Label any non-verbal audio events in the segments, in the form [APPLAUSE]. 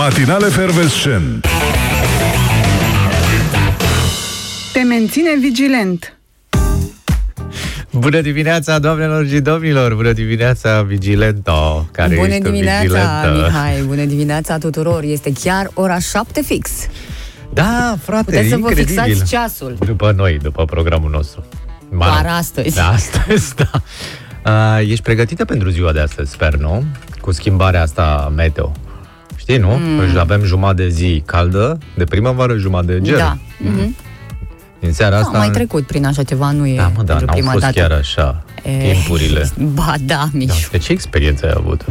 Matinale Fervescent Te menține vigilent. Bună dimineața, doamnelor și domnilor! Bună dimineața, Vigilento! Care Bună ești dimineața, vigilentă. Mihai! Bună dimineața tuturor! Este chiar ora 7 fix. Da, frate, Puteți să vă incredibil. fixați ceasul. După noi, după programul nostru. Mă rog. Doar astăzi. Da, astăzi, da. Uh, ești pregătită pentru ziua de astăzi, sper, nu? Cu schimbarea asta meteo. Știi, nu? Mm. Deci avem jumătate de zi caldă, de primăvară, jumătate de ger. Da. Mhm. Din seara Am asta... mai trecut prin așa ceva, nu e Da, mă, da, pentru n-au prima fost dată. chiar așa E, timpurile. [LAUGHS] Ba da, Da. Mișu. De ce experiență ai avut?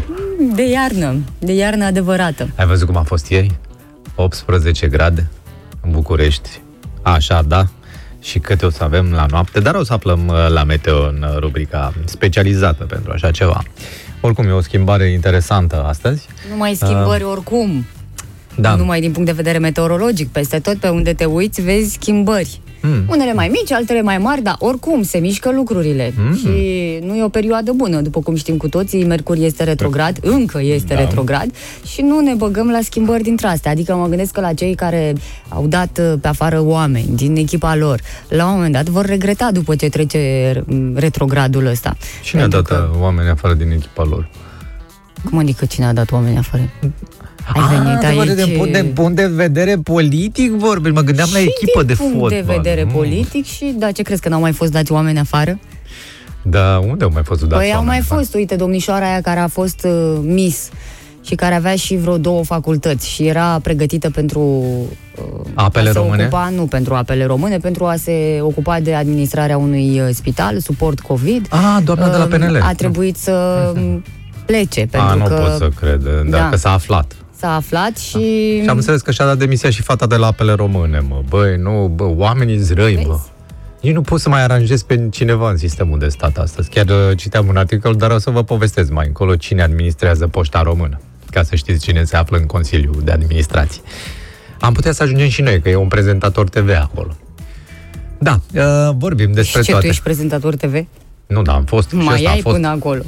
De iarnă, de iarnă adevărată. Ai văzut cum a fost ieri? 18 grade în București. Așa, da. Și câte o să avem la noapte, dar o să aflăm uh, la meteo în uh, rubrica specializată pentru așa ceva. Oricum, e o schimbare interesantă astăzi. Nu mai schimbări oricum. Da. Nu numai din punct de vedere meteorologic. Peste tot pe unde te uiți, vezi schimbări. Mm. Unele mai mici, altele mai mari, dar oricum se mișcă lucrurile. Mm. Și nu e o perioadă bună, după cum știm cu toții, Mercur este retrograd, încă este Da. retrograd și nu ne băgăm la schimbări dintre astea. Adică mă gândesc că la cei care au dat uh, pe afară oameni din echipa lor, la un moment dat vor regreta după ce trece mm, retrogradul ăsta. Cine a Pentru dat că- că... oameni afară din echipa lor? Cum adică cine a dat oameni afară? Ai venit Ah, aici... de, punct de, punct de vedere politic vorbi. Mă gândeam la și echipă din de punct fotbal. de vedere Mm. politic și, da, ce crezi că n-au mai fost dați oameni afară? Da, unde au mai fost dați Păi au oameni mai afară? fost, uite, domnișoara aia care a fost uh, Miss și care avea și vreo două facultăți și era pregătită pentru uh, Apele a se române? Ocupa, nu pentru apele române, pentru a se ocupa de administrarea unui uh, spital, suport COVID. Ah, doamna de la Uh, PNL. A trebuit să um, plece, pentru A, nu că pot să cred, dacă Da. s-a aflat. S-a aflat și... Și am înțeles că și-a dat demisia și fata de la apele române, mă. Băi, nu, bă, oamenii zrăi, bă. Vezi? Eu nu pot să mai aranjez pe cineva în sistemul de stat astăzi. Chiar uh, citeam un articol, dar o să vă povestesc mai încolo cine administrează poșta română. Ca să știți cine se află în Consiliul de Administrație. Am putea să ajungem și noi, că e un prezentator TV acolo. Da, uh, vorbim despre și ce, toate. tu ești prezentator TV? Nu, da, am fost și Mai ăsta a ai fost. până acolo.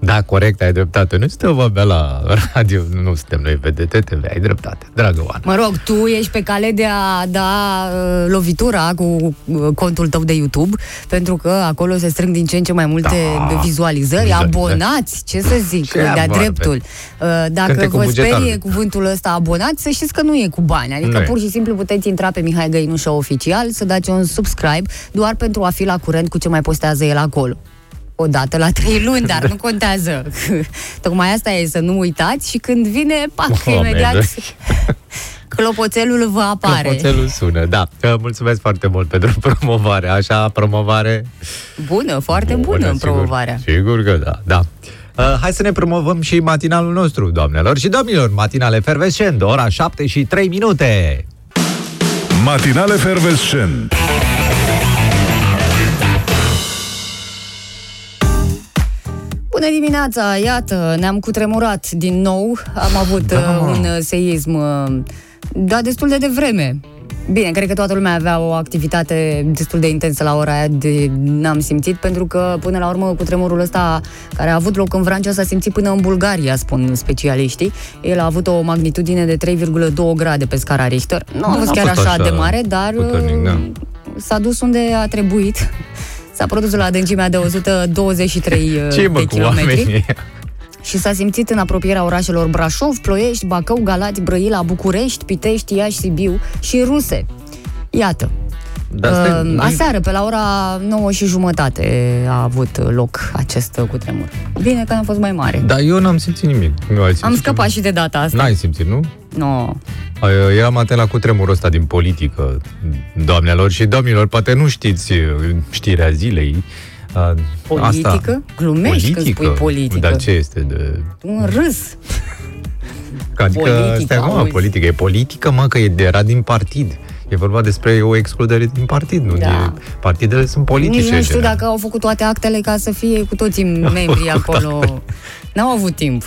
Da, corect, ai dreptate. Nu suntem abia la radio, nu suntem noi VDT TV, ai dreptate. Dragă Oana. Mă rog, tu ești pe cale de a da uh, lovitura cu uh, contul tău de YouTube, pentru că acolo se strâng din ce în ce mai multe Da. vizualizări, Vizualizări. abonați, ce să zic, Ce de-a vorbe. dreptul. Uh, Dacă Cânte cu vă bugetarul. sperie cuvântul ăsta abonați, să știți că nu e cu bani. Adică Nu e. pur și simplu puteți intra pe Mihai Găinușă oficial, să dați un subscribe, doar pentru a fi la curent cu ce mai postează el acolo. O dată la trei [LAUGHS] luni, dar nu contează. [LAUGHS] Tocmai asta e, să nu uitați și când vine, pac, Oameni, imediat da. [LAUGHS] clopoțelul vă apare. Clopoțelul sună, da. Că Mulțumesc foarte mult pentru promovare. Așa, promovare Bună, foarte bună, în sigur, promovarea. Sigur că da, da. Uh, hai să ne promovăm și matinalul nostru, doamnelor și domnilor. Matinal efervescent, ora 7 și 3 minute. Matinale Fervescent Bună dimineața, iată, ne-am cutremurat din nou. Am avut Da, uh, mă. un uh, seism, uh, da, destul de devreme. Bine, cred că toată lumea avea o activitate destul de intensă la ora aia, de n-am simțit, pentru că până la urmă cu tremurul ăsta care a avut loc în Vrancea s-a simțit până în Bulgaria, spun specialiștii. El a avut o magnitudine de 3,2 grade pe scara Richter. Nu a Da, fost n-a chiar fost așa, așa de mare, dar puternic, da. uh, s-a dus unde a trebuit. S-a produs la adâncimea de 123 ce de mă cu kilometri oamenii? și s-a simțit în apropierea orașelor Brașov, Ploiești, Bacău, Galați, Brăila, București, Pitești, Iași, Sibiu și Ruse. Iată. Dar stai, Uh, nu- aseară, pe la ora 9 și jumătate, a avut loc acest cutremur. Bine că n-a fost mai mare. Dar eu n-am simțit nimic. Nu ai simțit Am scăpat nimic? și de data asta. N-ai simțit, nu? No. Ai, Eram atent la cutremurul ăsta din politică, doamnelor și domnilor, poate nu știți uh, știrea zilei. uh, Politică? Asta. Glumești când spui politică. Dar ce este de... Un râs. Adică, Politică, stai, mă, auzi. politică. E politică, mă, că e de, era din partid. E vorba despre o excludere din partid, nu? Da. E, partidele sunt politice. Nici nu știu general. dacă au făcut toate actele ca să fie cu toții membrii [LAUGHS] acolo. N-au avut timp.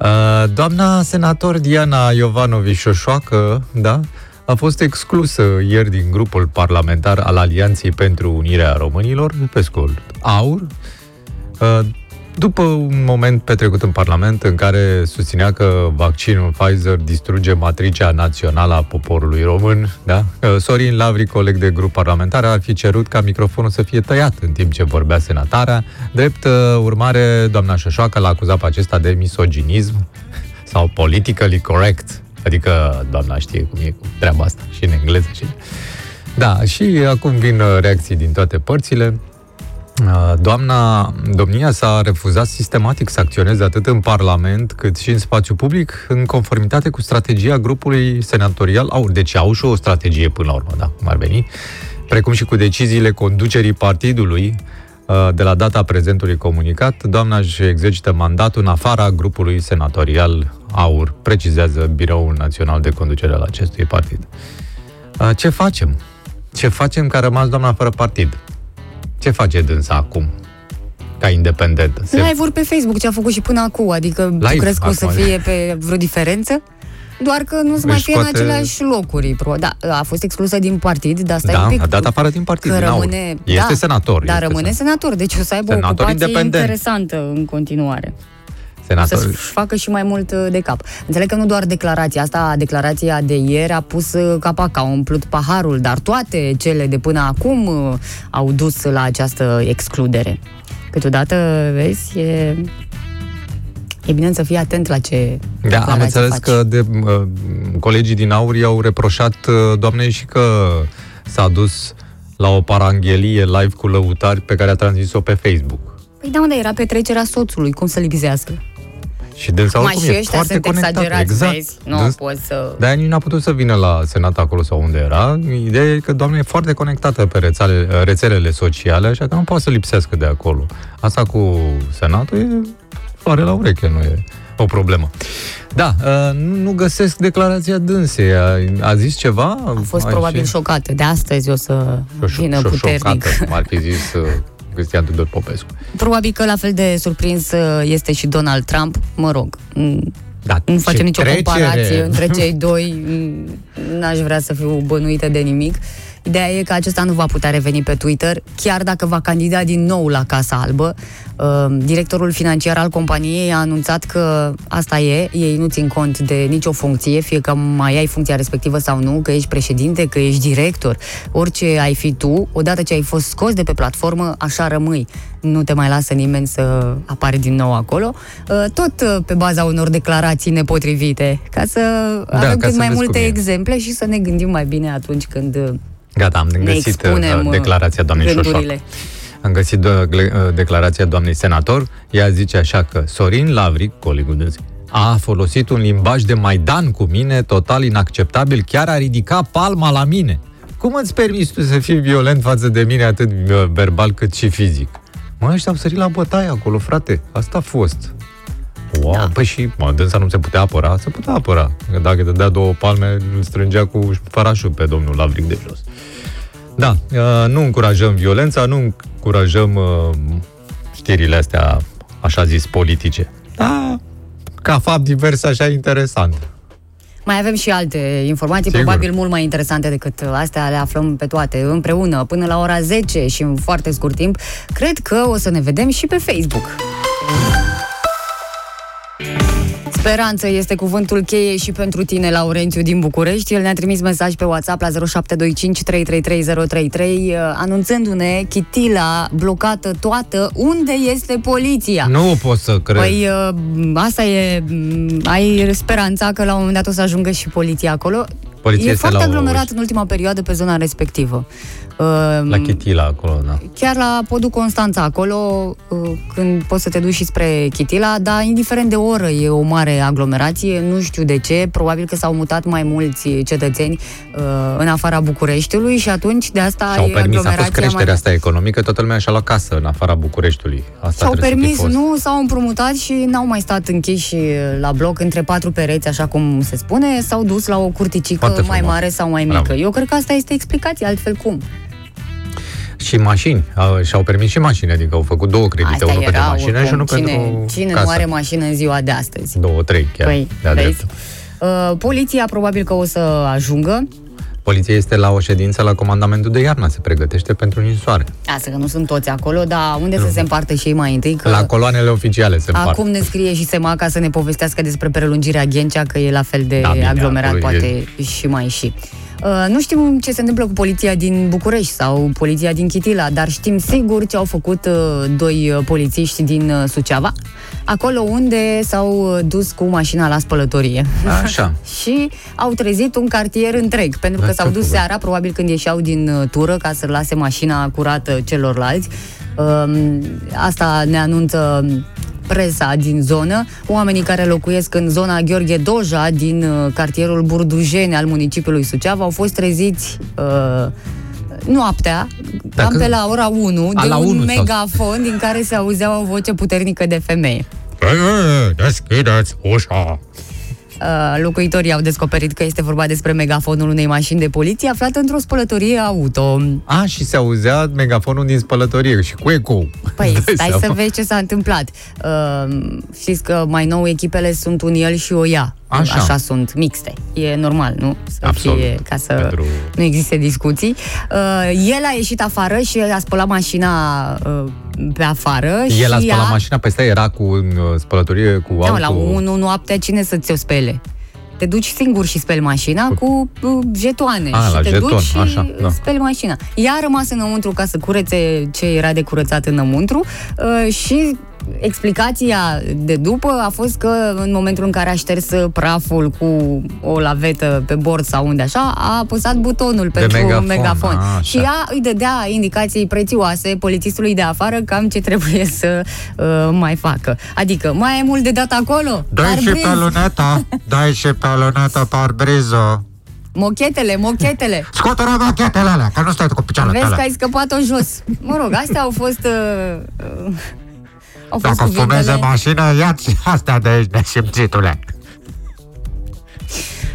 Uh, doamna senator Diana Iovanovici Șoșoacă, da, a fost exclusă ieri din grupul parlamentar al Alianței pentru Unirea Românilor, pe scurt, AUR, uh, după un moment petrecut în Parlament în care susținea că vaccinul Pfizer distruge matricea națională a poporului român, da? Sorin Lavri, coleg de grup parlamentar, ar fi cerut ca microfonul să fie tăiat în timp ce vorbea senatarea. Drept uh, urmare, doamna Șoșoacă l-a acuzat pe acesta de misoginism [LAUGHS] sau politically correct. Adică doamna știe cum e cu treaba asta și în engleză și... Da, și acum vin uh, reacții din toate părțile. Uh, Doamna domnia s-a refuzat sistematic să acționeze atât în Parlament cât și în spațiu public în conformitate cu strategia grupului senatorial AUR. Deci au și o strategie până la urmă, da, cum ar veni, precum și cu deciziile conducerii partidului uh, de la data prezentului comunicat, doamna își exercită mandatul în afara grupului senatorial AUR, precizează Biroul Național de Conducere al acestui partid. Uh, Ce facem? Ce facem că a rămas doamna fără partid? Ce face dânsa acum? Ca independentă? Se... Live-uri pe Facebook, ce a făcut și până acum, adică Live, tu crezi că o să acum, fie pe vreo diferență? Doar că nu se mai Își fie în poate- aceleași locuri. pro- Da, a fost exclusă din partid, dar stai Da, un pic. a dat afară din partid, Că din AUR. rămâne, Este da, senator, Dar este rămâne senator, deci o să aibă Senator o ocupație independent. interesantă în continuare. Senator... Să-și facă și mai mult uh, de cap. Înțeleg că nu doar declarația asta, declarația de ieri a pus uh, capac, a umplut paharul, dar toate cele de până acum uh, au dus la această excludere. Câteodată, vezi, e, e bine să fii atent la ce Da, am declarații înțeles faci. că de, uh, colegii din Aur i-au reproșat uh, doamnei și că s-a dus la o paranghelie live cu lăutari pe care a transmis-o pe Facebook. Păi da, unde era petrecerea soțului, cum să lipsească? Și dânsa Mai oricum și e ăștia foarte sunt conectată. exagerați, exact. vezi? Nu Dâns- poți să... De-aia nici n-a putut să vină la Senat acolo sau unde era. Ideea e că doamna e foarte conectată pe rețele, rețelele sociale, așa că nu poate să lipsească de acolo. Asta cu Senatul e floare la ureche, nu e o problemă. Da, uh, nu, nu găsesc declarația dânsei. A, a zis ceva? A fost probabil șocată. De astăzi o să vină puternic. cum ar fi zis uh, Cristian Tudor Popescu. Probabil că la fel de surprins uh, este și Donald Trump. Mă rog, m, Da, nu ce facem nicio trecere. comparație între cei [LAUGHS] doi. m, N-aș vrea să fiu bănuită de nimic. Ideea e că acesta nu va putea reveni pe Twitter, chiar dacă va candida din nou la Casa Albă. Uh, Directorul financiar al companiei a anunțat că asta e, ei nu țin cont de nicio funcție, fie că mai ai funcția respectivă sau nu, că ești președinte, că ești director, orice ai fi tu, odată ce ai fost scos de pe platformă, așa rămâi. Nu te mai lasă nimeni să apare din nou acolo, Uh, tot uh, pe baza unor declarații nepotrivite, ca să Da, avem ca cât să mai vezi multe cum e. exemple și să ne gândim mai bine atunci când uh, Gata, am ne găsit expunem uh, uh, declarația doamnei Șoșoacă. gândurile. Am găsit do- gle- uh, declarația doamnei senator. Ea zice așa că Sorin Lavric, colegul dâns, a folosit un limbaj de Maidan cu mine, total inacceptabil, chiar a ridicat palma la mine. Cum îți permiți tu să fii violent față de mine, atât uh, verbal cât și fizic? Mă, ăștia au sărit la bătaie acolo, frate. Asta a fost. Wow, da. păi și, mă, dânsa nu se putea apăra? Se putea apăra. Că Dacă dădea două palme, îl strângea cu farașul pe domnul Lavric de jos. Da, uh, nu încurajăm violența, nu încurajăm uh, știrile astea, așa zis, politice. Da, ca fapt divers, așa interesant. Mai avem și alte informații, Sigur. probabil mult mai interesante decât astea, le aflăm pe toate împreună până la ora 10 și în foarte scurt timp. Cred că o să ne vedem și pe Facebook. Speranță este cuvântul cheie și pentru tine, Laurențiu din București. El ne-a trimis mesaj pe WhatsApp la 0725 333033 anunțându-ne chitila blocată toată. Unde este poliția? Nu pot să cred. Păi uh, asta e, m, ai speranța că la un moment dat o să ajungă și poliția acolo. Poliția e este foarte la o- aglomerat în ultima perioadă pe zona respectivă. Uh, La Chitila, acolo, da. Chiar la podul Constanța, acolo, uh, când poți să te duci și spre Chitila, dar indiferent de oră e o mare aglomerație, nu știu de ce, probabil că s-au mutat mai mulți cetățeni uh, în afara Bucureștiului și atunci de asta Și-au e permis, a fost aglomerația creșterea mai... asta economică, toată lumea și-a luat casă în afara Bucureștiului. Asta Și-au trebuie să fi permis, fost. nu, s-au împrumutat și n-au mai stat închiși la bloc între patru pereți, așa cum se spune, s-au dus la o curticică Foarte mai frumos. mare sau mai mică. Bravo. Eu cred că asta este explicația, altfel cum? Și mașini. Au- Și-au permis și mașini, adică au făcut două credite, Asta unul pentru era mașină oricum, și unul cine, pentru cine casă. nu are mașină în ziua de astăzi? Două, trei chiar, Păi, de-a vezi? dreptul. Uh, poliția probabil că o să ajungă. Poliția este la o ședință la comandamentul de iarnă, se pregătește pentru ninsoare. Asta că nu sunt toți acolo, dar unde să se împartă și ei mai întâi? Că La coloanele oficiale se împart. acum ne scrie și Semaca să ne povestească despre prelungirea Ghencea, că e la fel de Da, bine, aglomerat, acolo poate și mai și. Uh, nu știm ce se întâmplă cu poliția din București sau poliția din Chitila, dar știm sigur ce au făcut uh, doi uh, polițiști din uh, Suceava, acolo unde s-au uh, dus cu mașina la spălătorie. Așa. [LAUGHS] și au trezit un cartier întreg, pentru că Da, s-au ce dus făcut? seara, probabil când ieșeau din uh, tură, ca să lase mașina curată celorlalți. Um, Asta ne anunță presa din zonă, oamenii care locuiesc în zona Gheorghe Doja din uh, cartierul Burdujeni al municipiului Suceava au fost treziți uh, noaptea, Dacă- cam pe la ora 1, A, de la un 1 sau- megafon din care se auzea o voce puternică de femeie. Deschideți ușa! Uh, locuitorii au descoperit că este vorba despre megafonul unei mașini de poliție aflată într-o spălătorie auto. A, și se auzea megafonul din spălătorie și cu eco. Păi, [LAUGHS] Dai stai seama? să vezi ce s-a întâmplat. Uh, știți că mai nou echipele sunt un el și o ea. Așa. Așa sunt, mixte. E normal, nu? Să Absolut. fie, ca să Pentru- nu existe discuții. Uh, el a ieșit afară și a spălat mașina uh, pe afară El a și spălat ea... mașina, pe stai era cu uh, spălătorie cu Da, auto. la 1 noaptea cine să ți-o spele? Te duci singur și speli mașina cu uh, jetoane A, și la te jeton, duci și așa, da. speli mașina. Ea a rămas înăuntru ca să curețe ce era de curățat înăuntru uh, și explicația de după a fost că în momentul în care a șters praful cu o lavetă pe bord sau unde așa, a apăsat butonul pentru megafon, megafon. a, așa. și ea îi dădea indicații prețioase polițistului de afară cam ce trebuie [LAUGHS] să uh, mai facă. Adică, mai e mult de dat acolo? Dai și Parbriz. pe luneta, dai și pe luneta parbriză. Mochetele, mochetele. Scoate rogachetele alea, că nu stai tu cu picioarele Vezi că tale. ai scăpat-o jos. Mă rog, astea au fost... Uh, uh, au fost Dacă fumezi în cuvintele... mașină, ia-ți astea de aici, nesimțitule.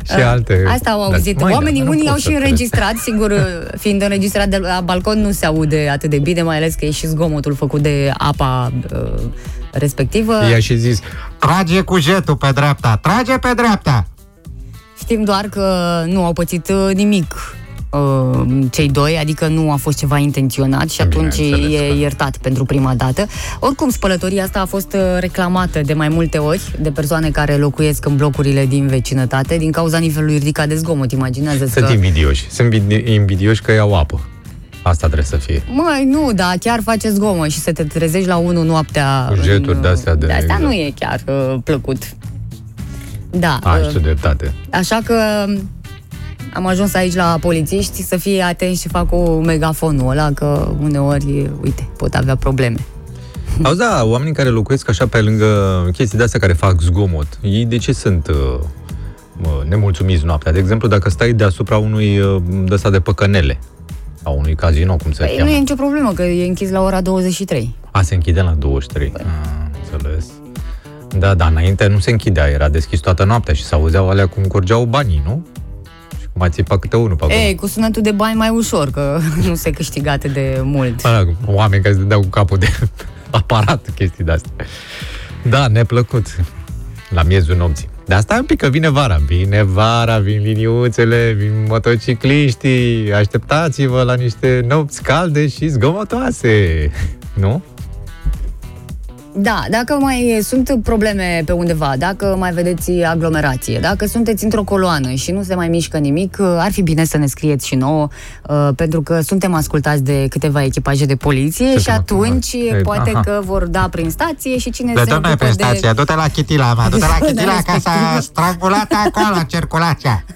și alte... Asta au Dar auzit. mai, Oamenii, dar nu unii pot au să și te- înregistrat, sigur, uh, [LAUGHS] fiind înregistrat de la balcon, nu se aude atât de bine, mai ales că e și zgomotul făcut de apa uh, respectivă. I-a și zis, Trage cu jetul pe dreapta, trage pe dreapta. Știm doar că nu au pățit uh, nimic uh, cei doi, adică nu a fost ceva intenționat și atunci Bineînțeles, e da. iertat pentru prima dată. Oricum, spălătoria asta a fost uh, reclamată de mai multe ori de persoane care locuiesc în blocurile din vecinătate din cauza nivelului ridicat de zgomot. Imaginează sunt că... invidioși. Sunt vidi- invidioși că iau apă. Asta trebuie să fie. Măi, nu, dar chiar face zgomot și să te trezești la 1 noaptea... Cu jeturi în, de-astea de- de asta exact. nu e chiar uh, plăcut. Da. Ai uh, tu dreptate. Așa că am ajuns aici la polițiști să fie atenți și fac cu megafonul ăla, că uneori, uite, pot avea probleme. Auzi, da, oamenii care locuiesc așa pe lângă chestii de astea care fac zgomot, ei de ce sunt uh, mă, nemulțumiți noaptea? De exemplu, dacă stai deasupra unui uh, de ăsta de păcănele, a unui casino, cum se Păi nu cheamă. e nicio problemă, că e închis la ora 23. A, se închide la 23. Ah, înțeles. Da, da, înainte nu se închidea, era deschis toată noaptea și s-auzeau alea cum curgeau banii, nu? Și cum a țipat câte unul pe acolo. Ei, cu sunetul de bani mai ușor, că [LAUGHS] nu se câștigă atât de mult. Mă rog, oameni care se dădeau cu capul de [LAUGHS] aparat, chestii de astea. Da, neplăcut. La miezul nopții. De asta un pic că vine vara. Vine vara, vin liniuțele, vin motocicliștii. Așteptați-vă la niște nopți calde și zgomotoase. Nu? Da, dacă mai sunt probleme pe undeva, dacă mai vedeți aglomerație, dacă sunteți într-o coloană și nu se mai mișcă nimic, ar fi bine să ne scrieți și nouă, uh, pentru că suntem ascultați de câteva echipaje de poliție Suntem și atunci ascultați. poate Aha. că vor da prin stație și cine Le se dăm noi ocupă pe de... stație, du-te la chitila mea, du-te la Zona chitila ca să [LAUGHS] respectivă. strangulat acolo circulația. [LAUGHS]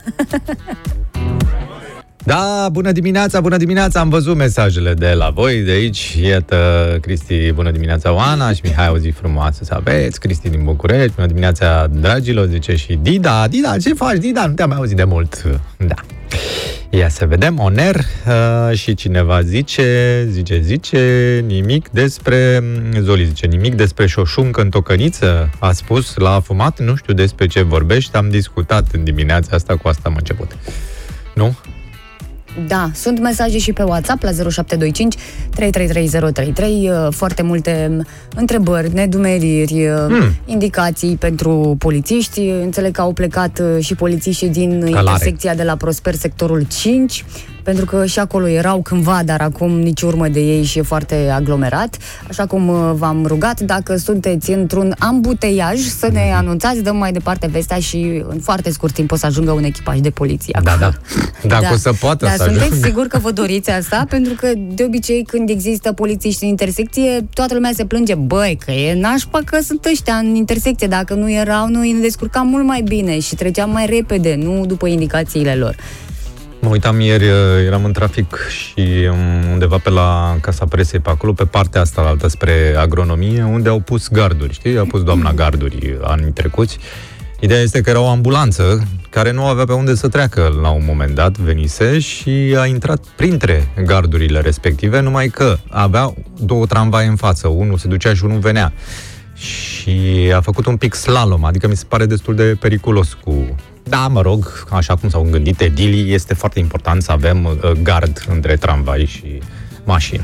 Da, bună dimineața, bună dimineața, am văzut mesajele de la voi de aici. Iată, Cristi, bună dimineața, Oana și Mihai, o zi frumoasă să aveți. Cristi din București, bună dimineața, dragilor, zice și Dida. Dida, ce faci, Dida? Nu te-am mai auzit de mult. Da. Ia să vedem, Oner uh, și cineva zice, zice, zice, nimic despre, Zoli zice, nimic despre șoșuncă în tocăniță, a spus, l-a fumat, nu știu despre ce vorbești, am discutat în dimineața asta, cu asta am început. Nu? Da, sunt mesaje și pe WhatsApp la 0725 333033, uh, foarte multe um, întrebări, nedumeriri, hmm. indicații pentru polițiști. Înțeleg că au plecat uh, și polițiștii din Calare. intersecția de la Prosper, sectorul 5, pentru că și acolo erau cândva, dar acum nici urmă de ei și e foarte aglomerat. Așa cum uh, v-am rugat, dacă sunteți într-un ambuteiaj, să ne anunțați, dăm mai departe vestea și în foarte scurt timp o să ajungă un echipaj de poliție. Da, acolo. da. Dacă o să poată Dar să sunteți ajungă. sigur că vă doriți asta? Pentru că de obicei când există polițiști în intersecție, toată lumea se plânge, băi, că e nașpa că sunt ăștia în intersecție. Dacă nu erau, noi ne descurcam mult mai bine și treceam mai repede, nu după indicațiile lor. Mă uitam ieri, eram în trafic și um, undeva pe la Casa Presei, pe acolo, pe partea asta la altă, spre agronomie, unde au pus garduri, știi? A pus doamna garduri anii trecuți. Ideea este că era o ambulanță care nu avea pe unde să treacă la un moment dat, venise și a intrat printre gardurile respective, numai că avea două tramvaie în față, unul se ducea și unul venea. Și a făcut un pic slalom, adică mi se pare destul de periculos cu... Da, mă rog, așa cum s-au gândit edilii, este foarte important să avem uh, gard între tramvai și mașină.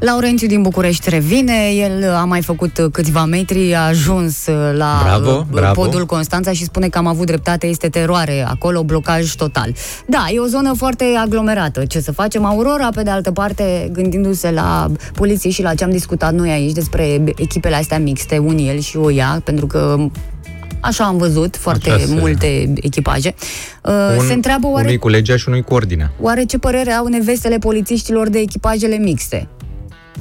Laurențiu din București revine, el a mai făcut câțiva metri, a ajuns la Bravo, uh, bravo. podul Constanța și spune că am avut dreptate, este teroare acolo, blocaj total. Da, e o zonă foarte aglomerată. Ce să facem? Aurora, pe de altă parte, gândindu-se la poliție și la ce am discutat noi aici despre echipele astea mixte, un el și o ea, pentru că Așa am văzut, foarte Așa se- multe echipaje. Uh, Un, se întreabă oare, Unui cu legea și unui cu ordinea. oare ce părere au nevestele polițiștilor de echipajele mixte?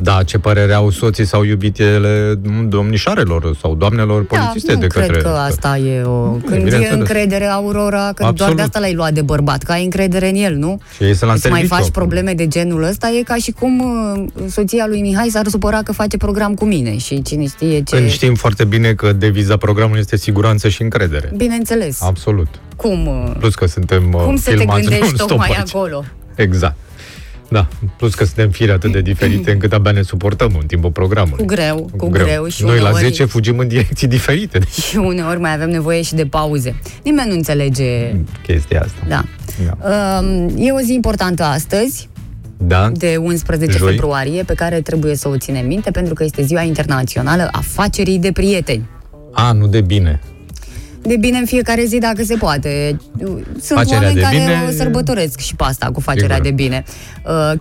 Da, ce părere au soții sau iubitele domnișoarelor sau doamnelor polițiste da, nu de cred către... că asta e o... Când e bineînțeles. încredere, Aurora, că doar Absolut. de asta l-ai luat de bărbat, că ai încredere în el, nu? Și ei sunt la Să mai serviciu faci acum. probleme de genul ăsta, e ca și cum uh, soția lui Mihai s-ar supăra că face program cu mine și cine știe ce... Când știm foarte bine că deviza programului este siguranță și încredere. Bineînțeles. Absolut. Cum, uh, Plus că suntem uh, cum să te filmați gândești non-stop tocmai aici. acolo? Exact. Da, plus că suntem fire atât de diferite încât abia ne suportăm în timpul programului. Cu greu, cu greu și Noi la uneori- 10 fugim în direcții diferite. [LAUGHS] Și uneori mai avem nevoie și de pauze. Nimeni nu înțelege... Chestia asta. Da. Da. Um, E o zi importantă astăzi, da? de 11 Joi. februarie, pe care trebuie să o ținem minte, pentru că este ziua internațională a facerii de prieteni. A, nu de bine. De bine în fiecare zi, dacă se poate. Sunt Facerea oameni de care bine- o sărbătoresc și pe asta cu facerea Sigur. de bine. Uh,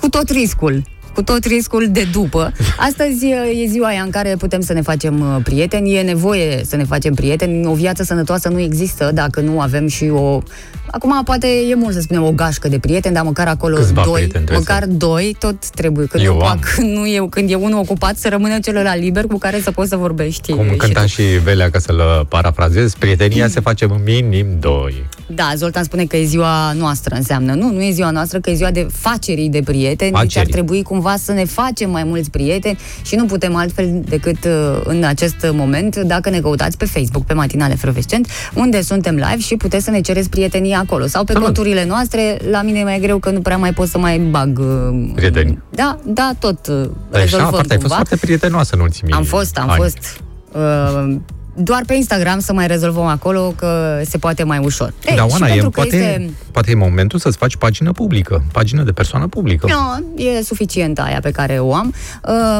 cu tot riscul cu tot riscul de după. [LAUGHS] Astăzi uh, e ziua aia în care putem să ne facem uh, prieteni, e nevoie să ne facem prieteni. O viață sănătoasă nu există dacă nu avem și o... Acum poate e mult să spunem o gașcă de prieteni, dar măcar acolo Câțiva doi, prieteni trebuie măcar doi tot trebuie. Când, Eu nu, am. când, [LAUGHS] nu e, când e unul ocupat, să rămână celălalt liber cu care să poți să vorbești. Cum și cânta tu. și Velea, ca să-l parafrazez, prietenia se face în minim doi. Da, Zoltan spune că e ziua noastră, înseamnă. Nu, nu e ziua noastră, că e ziua de facerii de prieteni. Deci ar Facerii. trebui cumva să ne facem mai mulți prieteni și nu putem altfel decât uh, în acest moment dacă ne căutați pe Facebook, pe Matinale Frăvescent, unde suntem live și puteți să ne cereți prietenia acolo. Sau pe Da, mă. conturile noastre, la mine e mai greu că nu prea mai pot să mai bag... uh, Prieteni. Da, da, tot uh, Dar așa, rezolvăm foarte, ai fost cumva. foarte prietenoasă în ultimii Am fost, am ani. fost. Uh, doar pe Instagram să mai rezolvăm acolo că se poate mai ușor. Ei, Da, și Oana, e, pentru că poate, este... poate e momentul să-ți faci pagină publică, pagină de persoană publică. No, e suficientă aia pe care o am.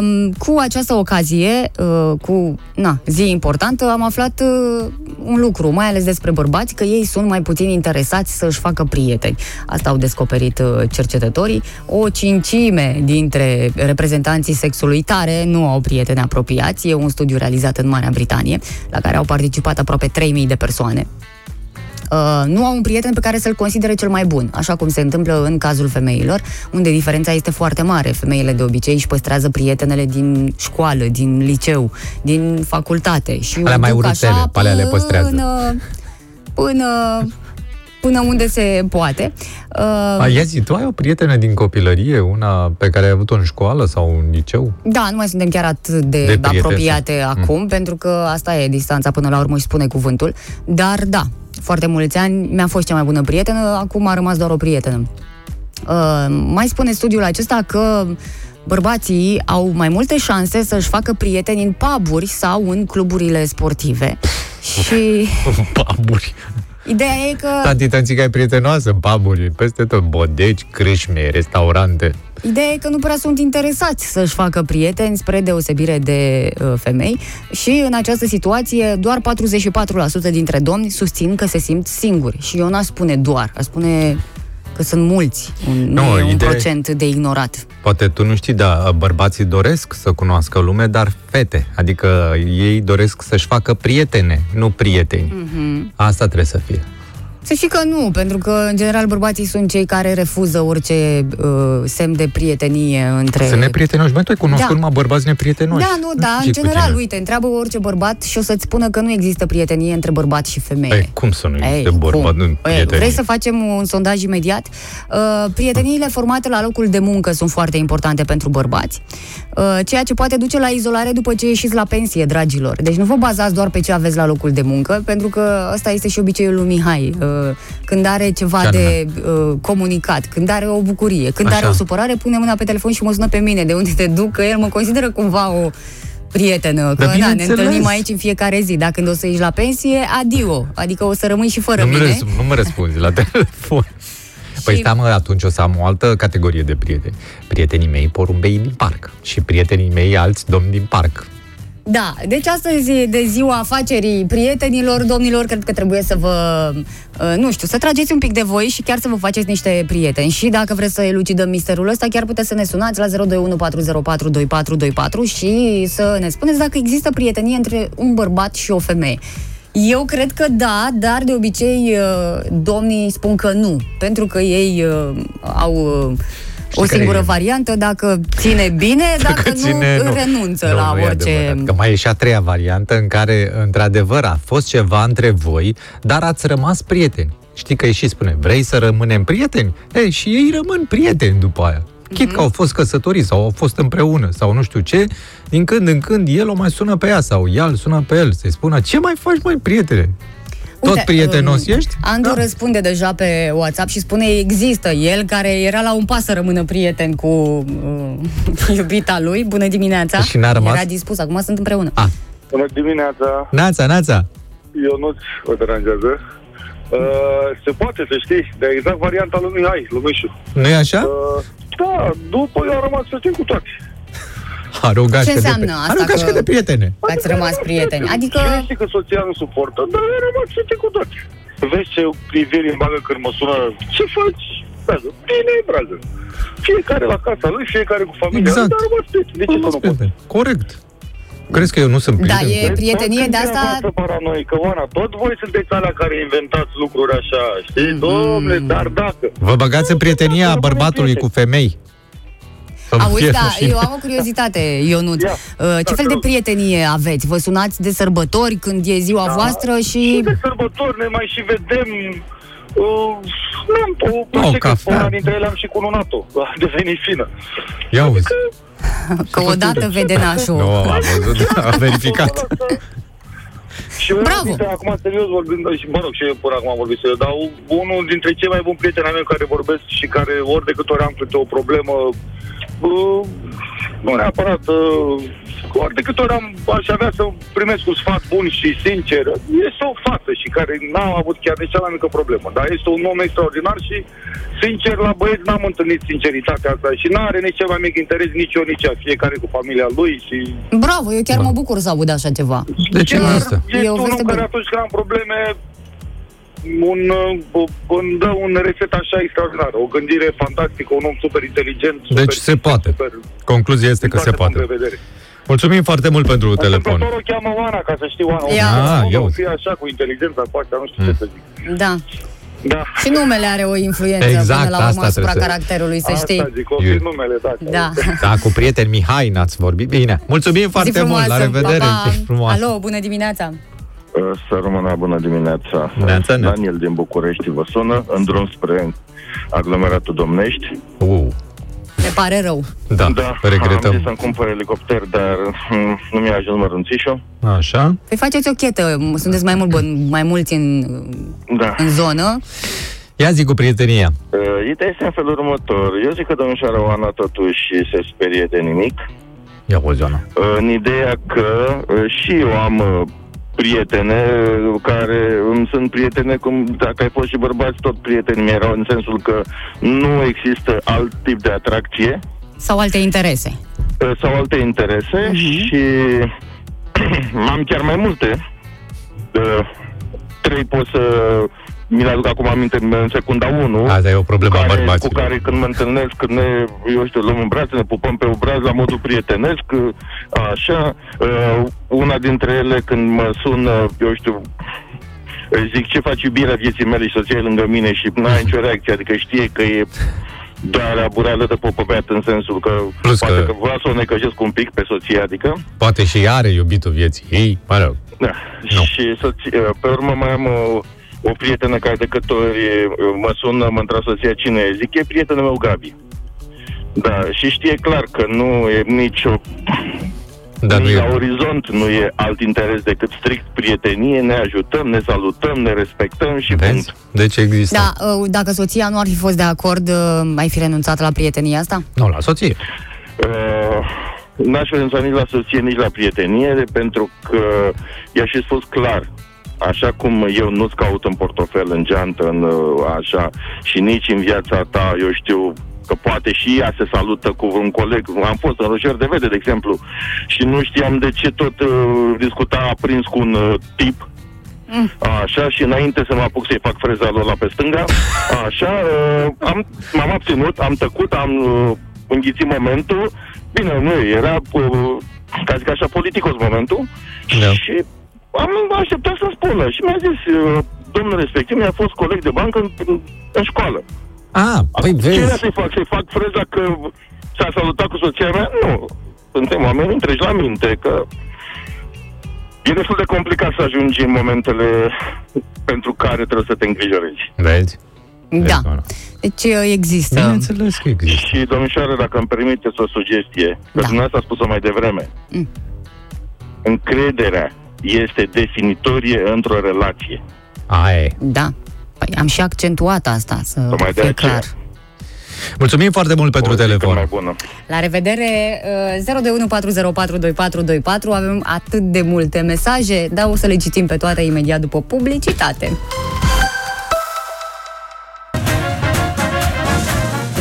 Um, cu această ocazie, uh, cu na, zi importantă, am aflat uh, un lucru, mai ales despre bărbați, că ei sunt mai puțin interesați să-și facă prieteni. Asta au descoperit uh, cercetătorii. O cincime dintre reprezentanții sexului tare nu au prieteni apropiați. E un studiu realizat în Marea Britanie, la care au participat aproape 3000 de persoane. Uh, nu au un prieten pe care să-l considere cel mai bun, așa cum se întâmplă în cazul femeilor, unde diferența este foarte mare. Femeile de obicei își păstrează prietenele din școală, din liceu, din facultate și Alea o mai duc urâțele, așa pe alea le păstrează. Până, până, până unde se poate. Uh, A, ia zi, tu ai o prietenă din copilărie, una pe care ai avut-o în școală sau în liceu? Da, nu mai suntem chiar atât de, De de prieteni, apropiate sau- acum, pentru că asta e distanța până la urmă și spune cuvântul. Dar da, foarte mulți ani mi-a fost cea mai bună prietenă, acum a rămas doar o prietenă. Uh, mai spune studiul acesta că bărbații au mai multe șanse să-și facă prieteni în puburi sau în cluburile sportive. [LAUGHS] Și Paburi. Ideea e că... Tati, tănțica e prietenoasă în puburi, peste tot, bodegi, crâșme, restaurante. Ideea e că nu prea sunt interesați să-și facă prieteni spre deosebire de uh, femei și în această situație doar 44% dintre domni susțin că se simt singuri. Și eu n-aș spune doar, aș spune că sunt mulți, un, nu, Nu, e un ideea- procent de ignorat. Poate tu nu știi, dar bărbații doresc să cunoască lume, dar fete. Adică ei doresc să-și facă prietene, nu prieteni. Mhm. Asta trebuie să fie. Să știi că nu, pentru că, în general, bărbații sunt cei care refuză orice uh, semn de prietenie între... Să neprietenoși. Băi, tu ai cunoscut Da. numai bărbați neprietenoși. Da, nu, da, în știi cu general, tine. uite, întreabă orice bărbat și o să-ți spună că nu există prietenie între bărbat și femeie. Ei, cum să nu Ei, existe bărbat cum? în Ei, prietenie? vrei să facem un sondaj imediat? Uh, prieteniile formate la locul de muncă sunt foarte importante pentru bărbați, uh, ceea ce poate duce la izolare după ce ieșiți la pensie, dragilor. Deci nu vă bazați doar pe ce aveți la locul de muncă, pentru că ăsta este și obiceiul lui Mihai. Uh, când are ceva Ce de uh, comunicat, când are o bucurie, când Așa. are o supărare, pune mâna pe telefon și mă sună pe mine de unde te duc, că el mă consideră cumva o prietenă, că Dar na, ne bineînțeles. întâlnim aici în fiecare zi. Dacă când o să ieși la pensie, adio. Adică o să rămâi și fără nu, mine. răs- nu mă răspunzi la [LAUGHS] telefon. Păi Și- stai mă, atunci o să am o altă categorie de prieteni. Prietenii mei porumbei din parc și prietenii mei alți domni din parc. Da, deci astăzi e de ziua afacerii prietenilor, domnilor, cred că trebuie să vă, uh, nu știu, să trageți un pic de voi și chiar să vă faceți niște prieteni. Și dacă vreți să elucidăm misterul ăsta, chiar puteți să ne sunați la 02140422424 și să ne spuneți dacă există prietenie între un bărbat și o femeie. Eu cred că da, dar de obicei uh, domnii spun că nu, pentru că ei uh, au uh, o care singură e? variantă, dacă ține bine, dacă, nu, renunță Nu, la nu e orice... adevărat, Că mai e și a treia variantă în care, într-adevăr, a fost ceva între voi, dar ați rămas prieteni. Știi că ei și spune, vrei să rămânem prieteni? Ei, și ei rămân prieteni după aia. Chit Mhm. că au fost căsătoriți sau au fost împreună sau nu știu ce, din când în când el o mai sună pe ea sau ea îl sună pe el să-i spună ce mai faci, mai prietene? Tot Uite, prietenos um, ești? Andu Da. răspunde deja pe WhatsApp și spune există el care era la un pas să rămână prieten cu uh, [LAUGHS] iubita lui. Bună dimineața! Și n-a rămas? Era dispus, acum sunt împreună. A, Bună dimineața, Nața, Nața! eu nu vă deranjează. Uh, se poate să știi, de exact varianta lui Mihai, lui Mișu. nu e așa? Uh, da, după eu am rămas prieten cu toți. Are o gașcă Ce înseamnă de, asta Are o gașcă că- de prietene. Că ați rămas prieteni. Adică, Cine știe că soția nu suportă, dar eu am rămas prieten cu toți. Vezi ce priviri îmi bagă când mă sună, ce faci? Dragă, bine, dragă. Fiecare la casa lui, fiecare cu familia Exact. lui, dar am rămas prieten. De ce să Rămas nu pot? prieteni. Corect. Crezi că eu nu sunt da, prieten? e prietenie de asta... paranoică, Oana, tot voi sunteți alea care inventați lucruri așa, știi? Mm. Domnule, dar dacă... Vă băgați în prietenia Rămânem bărbatului cu prieteni. femei. Să Auzi, fie da, și- eu am o curiozitate, Ionuț. Ia, Uh, Ce da, fel te de rog. prietenie aveți? Vă sunați de sărbători când e ziua Da. voastră Și și... de sărbători ne mai și vedem... Uh, n-am, o, O place că cafea. una dintre ele am și cununat-o. A devenit fină. Ia uzi. [LAUGHS] Că odată vede nașul. Nu, am văzut, am verificat. Și unul Bravo! dintre, acum serios vorbind, și mă rog, și eu până acum am vorbit serios, dar unul dintre cei mai buni prieteni ai mei care vorbesc și care ori de câte ori am câte o problemă, uh, nu neapărat, uh, ori de câte ori am, aș avea să primesc un sfat bun și sincer, este o față și care n-am avut chiar nici cea mai mică problemă, dar este un om extraordinar și sincer la băieți n-am întâlnit sinceritatea asta și n-are nici cel mai mic interes, nici eu, nici ea, fiecare cu familia lui și Bravo, eu chiar mă bucur să aud așa ceva. De ce nu Chiar asta? E Este o un veste om care bună. atunci când am probleme un, uh, îmi dă un rețet așa extraordinar, o gândire fantastică, un om super inteligent. Super, Deci se poate. Super, Concluzia este că din se toate punctele poate. de vedere. Mulțumim foarte mult pentru telefon. Întâmplător o cheamă Oana, ca să știu Oana. Ia. Ah, nu eu. o fie așa cu inteligența cu asta, nu știu ce să zic. Da. Da. Și numele are o influență Exact, până la urmă asta asupra trebuie să- caracterului, să Asta știi. zic, o fi Eu- numele, da. Da. [LAUGHS] Da, cu prieten Mihai n-ați vorbit. Bine, mulțumim Zi foarte mult. La frumoasă, revedere. pa, pa. Zi frumoasă. Alo, bună dimineața. Uh, Să rămână bună dimineața. Neața, neața. Daniel din București vă sună, în drum spre aglomeratul Domnești. Uh, Ne pare rău. da, am zis regretăm. să-mi cumpăr elicopter, dar mm, nu mi-a ajuns mărunțișul. Așa. Păi faceți o chetă, sunteți mai, mult, bun- mai mulți în, Da. în zonă. Ia zi cu prietenia. Uh, Ideea este în felul următor. Eu zic că domnișoara Oana totuși se sperie de nimic. Ia o zonă. Uh, În ideea că uh, și eu am uh, prietene care îmi sunt prietene cum dacă ai fost și bărbați, tot prietenii mei erau în sensul că nu există alt tip de atracție Sau alte interese. uh, sau alte interese Mhm. și [CLEARS THROAT] am chiar mai multe. Uh, trei pot să mi le aduc acum aminte în secunda 1 Asta e o problemă a cu care, cu bărbaților. care când mă întâlnesc, când ne, eu știu, luăm în brațe, ne pupăm pe obraz la modul prietenesc, așa, uh, una dintre ele când mă sună, eu știu, îi zic ce faci iubirea vieții mele și soția e lângă mine și nu are nicio reacție, adică știe că e doar abureală de popăbeat în sensul că Plus poate că- că... că vreau să o necăjesc un pic pe soție, adică Poate și ea are iubitul vieții ei, mă rog. da. Nu. Și soție, pe urmă mai am o, o prietenă care de câte ori e, mă sună, mă întreb soția cine e, zic, e prietenul meu Gabi. Da, și știe clar că nu e nicio Dar nu nici la e... orizont nu e alt interes decât strict prietenie, ne ajutăm, ne salutăm, ne respectăm și Vezi? punct. Deci există. Da, uh, dacă soția nu ar fi fost de acord, uh, ai fi renunțat la prietenia asta? Nu, la soție. Uh, n-aș renunța nici la soție, nici la prietenie, pentru că i-a și spus clar, așa cum eu nu-ți caut în portofel, în geantă, în uh, așa, și nici în viața ta, eu știu, că poate și ea se salută cu un coleg. Am fost în Roger de Vede, de exemplu, și nu știam de ce tot uh, discuta aprins cu un uh, tip Așa, și înainte să mă apuc să-i fac freza lor la pe stânga, așa, uh, am, m-am abținut, am tăcut, am uh, înghițit momentul. Bine, nu, era, uh, ca zic așa, politicos momentul. Da. Și am așteptat să spună. Și mi-a zis, uh, domnul respectiv mi-a fost coleg de bancă în, în, în școală. Ah, păi Ce era vezi. să-i fac? Să-i fac freza că s-a salutat cu soția mea? Nu. Suntem oameni întregi la minte, că e destul de complicat să ajungi în momentele pentru care trebuie să te îngrijorezi. Vezi? Da. Vezi, mă. Deci uh, există. Bineînțeles că există. Și, domnișoară, dacă îmi permiteți o sugestie, că Da. dumneavoastră a spus-o mai devreme, Mm. încrederea este definitorie într-o relație. Aia e. Da. Păi am și accentuat asta, să Tocmai de fie aceea. clar. Mulțumim foarte mult pentru O zi cât telefon. mai bună. La revedere, uh, 02140424424, avem atât de multe mesaje, dar o să le citim pe toate imediat după publicitate.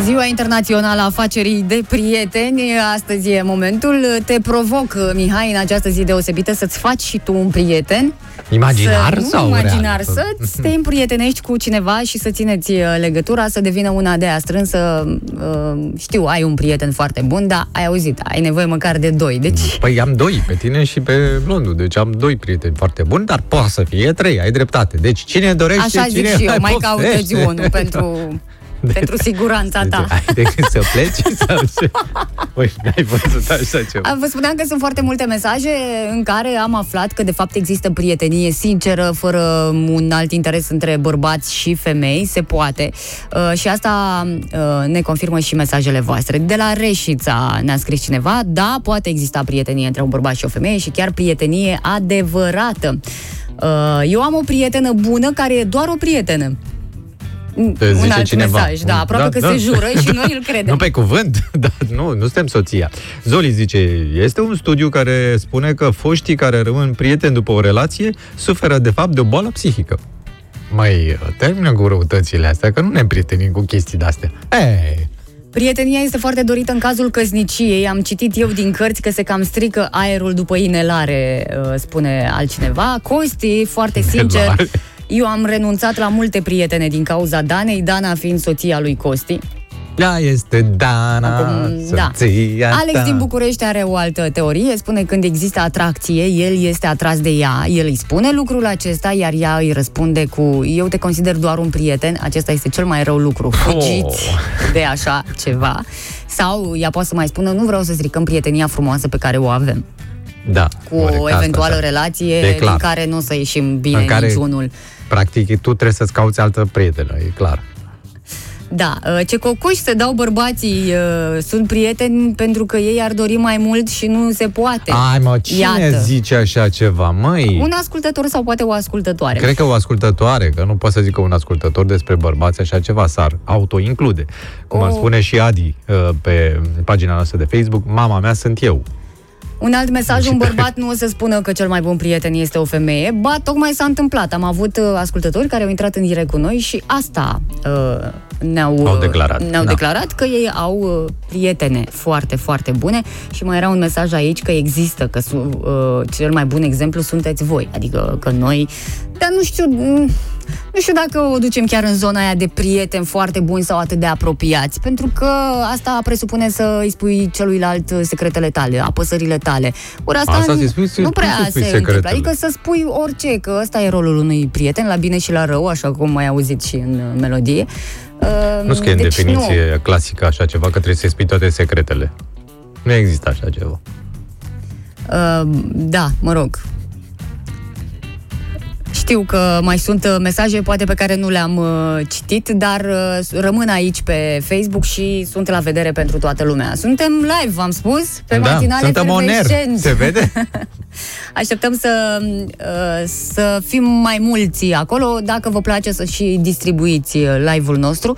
Ziua Internațională a Afacerii de Prieteni, astăzi e momentul. Te provoc, Mihai, în această zi deosebită să-ți faci și tu un prieten. Imaginar să, sau nu imaginar, real? să te împrietenești cu cineva și să țineți uh, legătura, să devină una de aia strânsă. Uh, Știu, ai un prieten foarte bun, dar ai auzit, ai nevoie măcar de doi. Deci, Păi am doi, pe tine și pe blondul. Deci am doi prieteni foarte buni, dar poate să fie trei, ai dreptate. Deci cine dorește, așa zic cine și eu, mai poftește. caută-ți unul pentru, [LAUGHS] pentru siguranța ta. Deci, ai decât să pleci sau ce? Păi, ai văzut așa ceva. A, Vă spuneam că sunt foarte multe mesaje în care am aflat că de fapt există prietenie sinceră, fără un alt interes între bărbați și femei, se poate. Uh, și asta uh, ne confirmă și mesajele voastre. De la Reșița ne-a scris cineva, da, poate exista prietenie între un bărbat și o femeie și chiar prietenie adevărată. Uh, eu am o prietenă bună care e doar o prietenă. Te un zice alt cineva. mesaj, da, aproape că se jură și noi îl [LAUGHS] credem. Nu pe cuvânt, [LAUGHS] dar nu, nu suntem soția. Zoli zice, este un studiu care spune că foștii care rămân prieteni după o relație suferă de fapt de o boală psihică. Mai termină cu răutățile astea, că nu ne prietenim cu chestii de-astea. Ei, Prietenia este foarte dorită în cazul căsniciei. Am citit eu din cărți că se cam strică aerul după inelare, uh, spune altcineva. Costi, foarte sincer, Inelare. Eu am renunțat la multe prietene din cauza Danei, Dana fiind soția lui Costi. ea este Dana, Acum, da. soția Alex ta. din București are o altă teorie, spune când există atracție, el este atras de ea, el îi spune lucrul acesta, iar ea îi răspunde cu eu te consider doar un prieten, acesta este cel mai rău lucru, fugiți Oh. de așa ceva. Sau ea poate să mai spună nu vreau să stricăm prietenia frumoasă pe care o avem Da, cu corect, o asta, eventuală așa. relație E clar. din care nu o să ieșim bine În care- niciunul. Practic, tu trebuie să-ți cauți altă prietenă, e clar. Da, uh, ce cocoși se dau bărbații uh, sunt prieteni pentru că ei ar dori mai mult și nu se poate. Ai, mă, cine Iată. zice așa ceva, măi? Un ascultător sau poate o ascultătoare. Cred că o ascultătoare, că nu poate să zică un ascultător despre bărbați așa ceva, s-ar auto-include. Cum ar O- spune și Adi uh, pe pagina noastră de Facebook, mama mea sunt eu. Un alt mesaj, un bărbat nu o să spună că cel mai bun prieten este o femeie. Ba, tocmai s-a întâmplat. Am avut uh, ascultători care au intrat în direct cu noi și asta uh, ne-au, Au declarat, ne-au da. declarat că ei au uh, prietene foarte, foarte bune și mai era un mesaj aici că există, că su, uh, cel mai bun exemplu sunteți voi. Adică că noi, dar nu știu, mm, nu știu dacă o ducem chiar în zona aia de prieteni foarte buni sau atât de apropiați, pentru că asta presupune să îi spui celuilalt secretele tale, apăsările tale. Ori asta, Asta nu, să-i spui- să-i nu spui prea să-i spui se întâmplă. secretele. Adică să spui orice, că ăsta e rolul unui prieten, la bine și la rău, așa cum ai auzit și în uh, melodie. Uh, Nu scrie în deci definiție Nu. clasică așa ceva, că trebuie să-i spui toate secretele. Nu există așa ceva. Uh, da, mă rog. Știu că mai sunt uh, mesaje, poate pe care nu le-am uh, citit, dar uh, rămân aici pe Facebook și sunt la vedere pentru toată lumea. Suntem live, v-am spus, pe da, matinale suntem on air. Efervescent. Se vede? [LAUGHS] Așteptăm să, uh, să fim mai mulți acolo, dacă vă place să și distribuiți uh, live-ul nostru.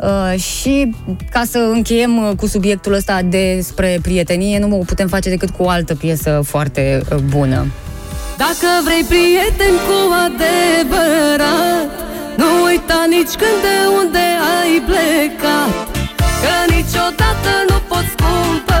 Uh, și ca să încheiem uh, cu subiectul ăsta despre prietenie, nu o putem face decât cu o altă piesă foarte uh, bună. Dacă vrei prieten cu adevărat Nu uita nici când de unde ai plecat Că niciodată nu poți cumpăra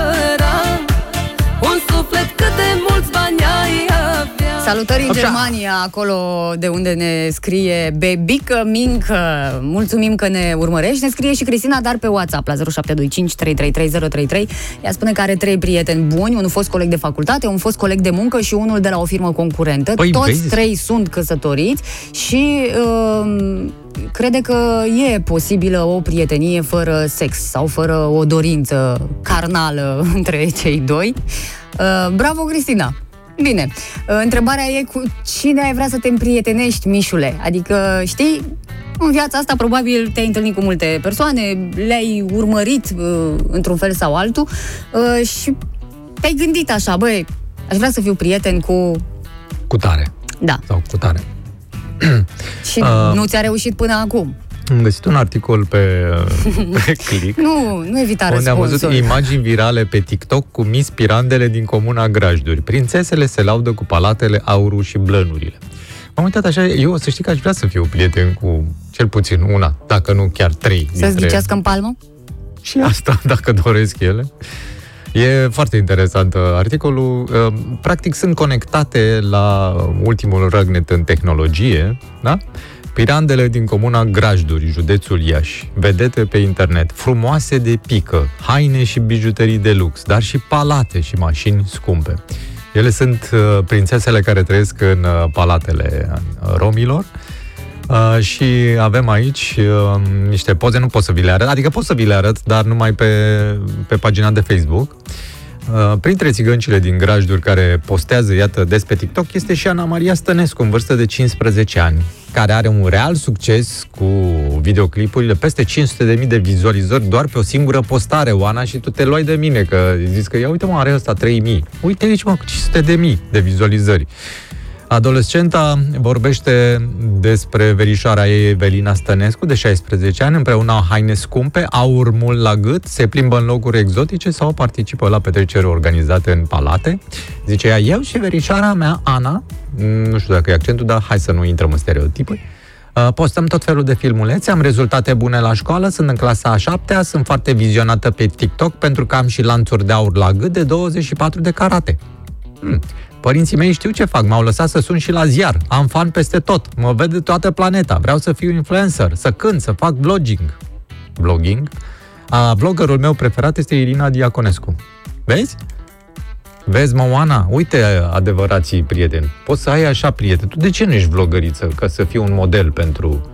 Salutări în Așa. Germania, acolo de unde ne scrie Bebică Mincă. Mulțumim că ne urmărești. Ne scrie și Cristina, dar pe WhatsApp la 0725 333 Ea spune că are trei prieteni buni, unul fost coleg de facultate, un fost coleg de muncă și unul de la o firmă concurentă. Păi, Toți vezi? trei sunt căsătoriți și uh, crede că e posibilă o prietenie fără sex sau fără o dorință carnală [LAUGHS] între cei doi. Uh, bravo, Cristina! Bine, uh, întrebarea e cu cine ai vrea să te împrietenești, Mișule? Adică, știi, în viața asta probabil te-ai întâlnit cu multe persoane, le-ai urmărit uh, într-un fel sau altul uh, și te-ai gândit așa, băi, aș vrea să fiu prieten cu... Cu tare. Da, Sau cu tare. [CLEARS THROAT] și Uh. nu ți-a reușit până acum. Am găsit un articol pe, [LAUGHS] pe click Nu, nu evita unde am văzut răspunsul. imagini virale pe TikTok cu Miss Pirandele din comuna Grajduri. Prințesele se laudă cu palatele, aurul și blănurile. M-am uitat așa, eu să știi că aș vrea să fiu prieten cu cel puțin una, dacă nu chiar trei. Să-ți dintre- ghicească în palmă? Și asta, [LAUGHS] dacă doresc ele. E foarte interesant uh, articolul. Uh, Practic sunt conectate la ultimul răgnet în tehnologie, da? Pirandele din comuna Grajduri, județul Iași, vedete pe internet, frumoase de pică, haine și bijuterii de lux, dar și palate și mașini scumpe. Ele sunt uh, prințesele care trăiesc în uh, palatele uh, romilor Uh, și avem aici uh, niște poze, nu pot să vi le arăt, adică pot să vi le arăt, dar numai pe, pe pagina de Facebook. Uh, printre țigăncile din grajduri care postează, iată, des pe TikTok, este și Ana Maria Stănescu, în vârstă de 15 ani, care are un real succes cu videoclipurile, peste 500.000 de vizualizări doar pe o singură postare, Oana, și tu te luai de mine, că zici că, ia uite mă, are ăsta 3.000. Uite aici, mă, cu 500.000 de vizualizări. Adolescenta vorbește despre verișoara ei, Evelina Stănescu, de 16 ani, împreună au haine scumpe, aur mult la gât, se plimbă în locuri exotice sau participă la petreceri organizate în palate. Zice ea, eu și verișoara mea, Ana, nu știu dacă e accentul, dar hai să nu intrăm în stereotipuri, Uh, Postăm tot felul de filmulețe, am rezultate bune la școală, sunt în clasa a șaptea, sunt foarte vizionată pe TikTok pentru că am și lanțuri de aur la gât de 24 de carate. Hmm. Părinții mei știu ce fac, m-au lăsat să sun și la ziar, am fan peste tot, mă vede toată planeta, vreau să fiu influencer, să cânt, să fac vlogging. Vlogging? A, bloggerul meu preferat este Irina Diaconescu. Vezi? Vezi, mă, Oana, uite adevărații prieteni. Poți să ai așa prieteni. Tu de ce nu ești vlogăriță? Ca să fii un model pentru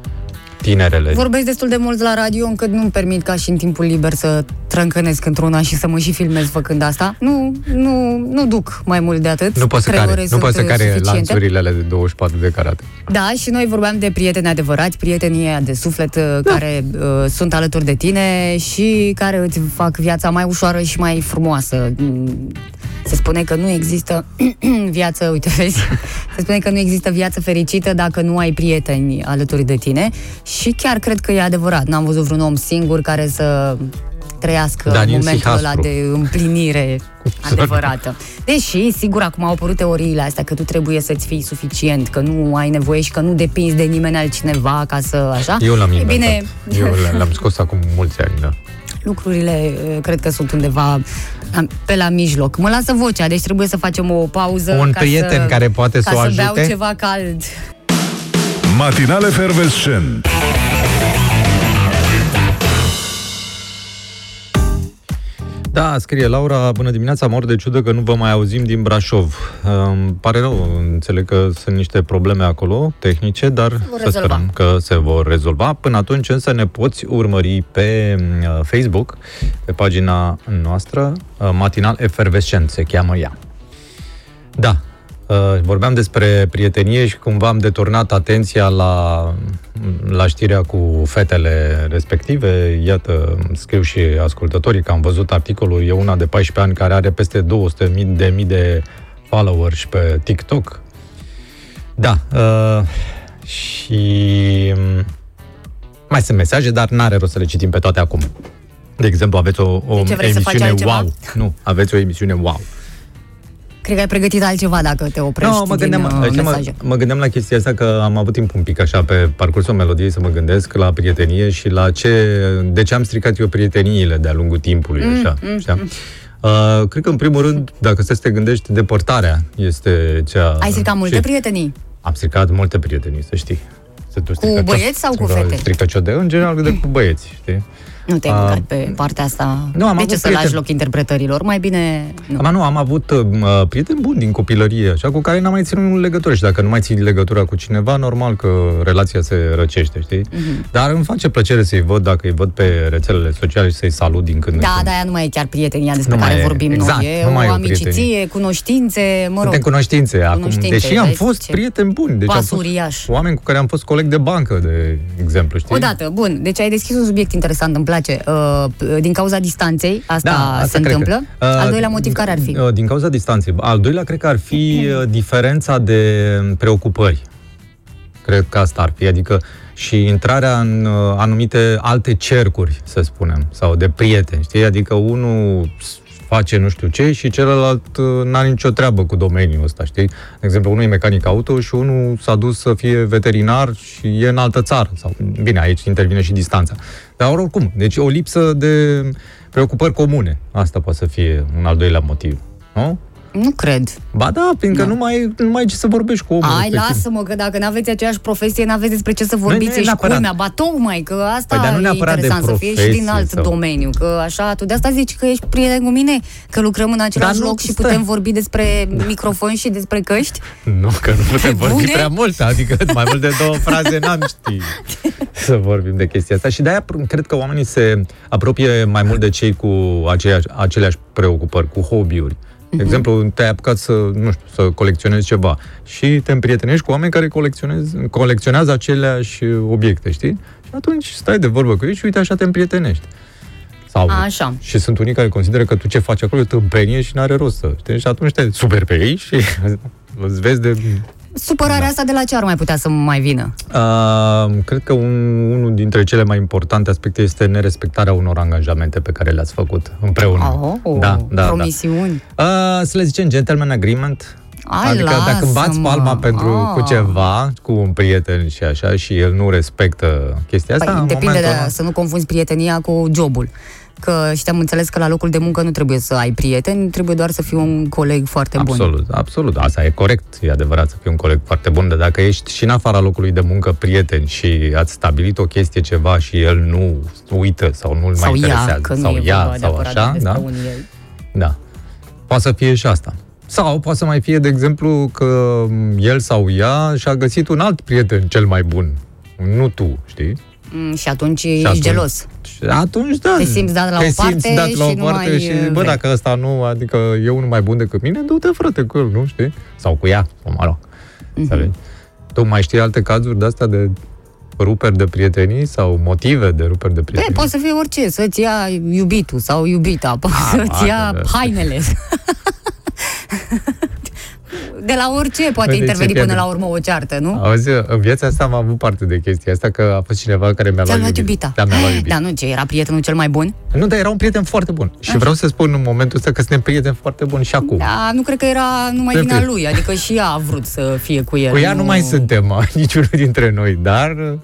tinerele. Vorbesc destul de mult la radio încât nu-mi permit ca și în timpul liber să trâncănesc într-una și să mă și filmez făcând asta. Nu, nu, nu duc mai mult de atât. Nu poți să Trei care, ore nu sunt, poți să uh, care suficiente. lanțurile alea de 24 de carate. Da, și noi vorbeam de prieteni adevărați, prietenii ăia de suflet da. care uh, sunt alături de tine și care îți fac viața mai ușoară și mai frumoasă. Mm, Se spune că nu există [CLEARS THROAT] viață, uite, vezi, se spune că nu există viață fericită dacă nu ai prieteni alături de tine și chiar cred că e adevărat. N-am văzut vreun om singur care să trăiască Daniel momentul ăla Sihaspru. de împlinire [LAUGHS] adevărată. Deși, sigur, acum au apărut teoriile astea că tu trebuie să-ți fii suficient, că nu ai nevoie și că nu depinzi de nimeni altcineva ca să așa. Eu l-am E inventat. bine, Eu l- l-am scos acum mulți ani, da. lucrurile uh, cred că sunt undeva am- pe la mijloc. Mă lasă vocea, deci trebuie să facem o pauză Un ca prieten să, care poate ca să o să beau ajute? ceva cald. Matinale Fervescent. Da, scrie Laura, bună dimineața, mor de ciudă că nu vă mai auzim din Brașov. Îmi pare rău, înțeleg că sunt niște probleme acolo, tehnice, dar vor să rezolva. sperăm că se vor rezolva. Până atunci însă ne poți urmări pe uh, Facebook, pe pagina noastră, uh, Matinal Efervescent se cheamă ea. Da, uh, vorbeam despre prietenie și cumva am deturnat atenția la, la știrea cu fetele respective. Iată, scriu și ascultătorii că am văzut articolul, e una de 14 ani care are peste 200.000 de mii de followers pe TikTok. Da, uh, și mm, mai sunt mesaje, dar n-are rost să le citim pe toate acum. De exemplu, aveți o, o De ce, vrei să faci emisiune altceva? wow. Nu, aveți o emisiune wow. Cred că ai pregătit altceva dacă te oprești Nu, mă gândeam, din uh, știi, mesaje. mă, mă gândeam la chestia asta că am avut timp un pic așa pe parcursul melodiei să mă gândesc la prietenie și la ce, de ce am stricat eu prieteniile de-a lungul timpului, Mm, așa, știi? Uh, cred că, în primul rând, dacă să te gândești, depărtarea este cea... Ai stricat multe și prietenii? Am stricat multe prietenii, să știi. Să tu Cu stricăcios- băieți sau cu sunt fete? Stricăcios de, în general, de cu băieți, știi? Nu te-ai A, băgat pe partea asta. nu, am de avut ce să prieteni. lași loc interpretărilor? Mai bine... Nu. Am, nu, am avut uh, prieteni buni din copilărie, așa, cu care n-am mai ținut legătură și dacă nu mai ții legătura cu cineva, normal că relația se răcește, știi? Mhm. Dar îmi face plăcere să-i văd, dacă îi văd pe rețelele sociale și să-i salut din când în Da, când. da, aia nu mai e chiar prietenia despre Nu mai care e, vorbim exact, noi. E nu mai e o o amiciție, prietenie. cunoștințe, mă rog. Suntem cunoștințe, acum, Cunoștințe, deși am vezi fost ce prieteni buni. Deci am pas fost uriaș. oameni cu care am fost coleg de bancă, de exemplu, știi? Odată, bun. Deci ai deschis un subiect interesant, îmi place. Uh, din cauza distanței, asta, Da, se cred întâmplă. Că. Uh, Al doilea motiv care ar fi? uh, Din cauza distanței. Al doilea cred că ar fi uh, diferența de preocupări. Cred că asta ar fi, adică și intrarea în uh, anumite alte cercuri, să spunem, sau de prieteni, știi? Adică unul s- face nu știu ce și celălalt uh, n-are nicio treabă cu domeniul ăsta, știi? De exemplu, unul e mecanic auto și unul s-a dus să fie veterinar și e în altă țară. Sau, bine, aici intervine și distanța. Dar oricum, deci o lipsă de preocupări comune. Asta poate să fie un al doilea motiv. Nu? Nu cred. Ba da, fiindcă nu, mai, nu mai ai ce să vorbești cu omul Ai, respectiv. lasă-mă, că dacă n-aveți aceeași profesie, n-aveți despre ce să vorbiți, nu e ești neapărat. culmea, ba tocmai, că asta Păi, dar nu e neapărat de interesant, să fie și din profesie alt sau- domeniu, că așa, tu de asta zici că ești prieten cu mine, că lucrăm în același Dar nu, loc și stai. putem vorbi despre microfon și despre căști? Nu, că nu putem vorbi Bune? prea mult, adică mai mult de două fraze n-am ști [LAUGHS] să vorbim de chestia asta. Și de-aia pr- cred că oamenii se apropie mai mult de cei cu aceeași, aceleași preocupări, cu hobby-uri. De Mhm. exemplu, te-ai apucat să, nu știu, să colecționezi ceva și te împrietenești cu oameni care colecționez, colecționează aceleași obiecte, știi? Și atunci stai de vorbă cu ei și uite așa te împrietenești. Sau, Așa. Și sunt unii care consideră că tu ce faci acolo e tâmpenie și n-are rost să, știi? Și atunci te super pe ei și [LAUGHS] îți vezi de Supărarea Da. asta de la ce ar mai putea să mai vină? Uh, cred că un, unul dintre cele mai importante aspecte este nerespectarea unor angajamente pe care le-ați făcut împreună. Oh, da, da, promisiuni. da. Uh, să le zicem gentleman agreement. Ai, adică dacă îmi bați lasă-mă. palma pentru Ah. cu ceva, cu un prieten și așa, și el nu respectă chestia asta, Păi, în depinde de momentul ăla- să nu confunzi prietenia cu jobul. Că și am înțeles că la locul de muncă nu trebuie să ai prieteni, trebuie doar să fii un coleg foarte bun. Absolut, absolut. Asta e corect, e adevărat să fii un coleg foarte bun, dar dacă ești și în afara locului de muncă prieten și ați stabilit o chestie ceva și el nu uită sau nu-l Sau mai ea, interesează, că nu sau e ea, vorba sau neapărat așa, despre da? unii ei. Da. Poate să fie și asta. Sau poate să mai fie, de exemplu, că el sau ea și-a găsit un alt prieten cel mai bun. Nu tu, știi? Mm, și atunci Și ești atunci- gelos. Și atunci, da. Te simți dat la te o parte simți dat la și o nu parte mai, și, uh, bă, vrei. dacă ăsta nu, adică e unul mai bun decât mine, du-te, frate, cu el, nu știi? Sau cu ea, sau mă rog. Mhm. Mm-hmm. Tu mai știi alte cazuri de-astea de ruperi de prietenii sau motive de ruperi de Bine, prietenii? poate să fie orice, să-ți ia iubitul sau iubita, poate Ah, să-ți ia poate, da. hainele. [LAUGHS] De la orice poate De ce interveni până pierde? la urmă o ceartă, nu? Auzi, în viața asta am avut parte de chestia asta, că a fost cineva care mi-a Ți-a luat luat iubita. iubita. Da, mi-a luat iubita. Da, nu, ce, era prietenul cel mai bun? Nu, dar era un prieten foarte bun. Și vreau să spun în momentul ăsta că suntem prieteni foarte buni și acum. Da, nu cred că era numai Suntem vina prieteni. lui, adică și ea a vrut să fie cu el. Cu ea nu mai suntem, [LAUGHS] niciunul dintre noi, dar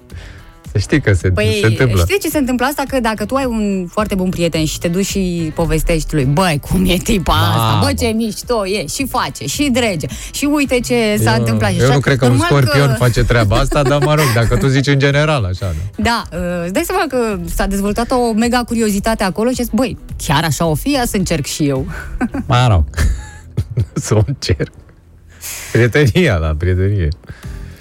să știi că se, Păi, se întâmplă. știi ce se întâmplă asta? Că dacă tu ai un foarte bun prieten și te duci și povestești lui, băi, cum e tipa asta, Mamă. bă, ce mișto e, și face, și drege, și uite ce s-a Eu- întâmplat. și Eu așa. nu cred că un Normal scorpion face treaba asta, dar mă rog, dacă tu zici în general așa, da. [LAUGHS] Da, uh, îți dai seama că s-a dezvoltat o mega curiozitate acolo și a zis, băi, chiar așa o fi, ia să încerc și eu. Mă rog, [LAUGHS] să o încerc. Prietenia, da, prietenie.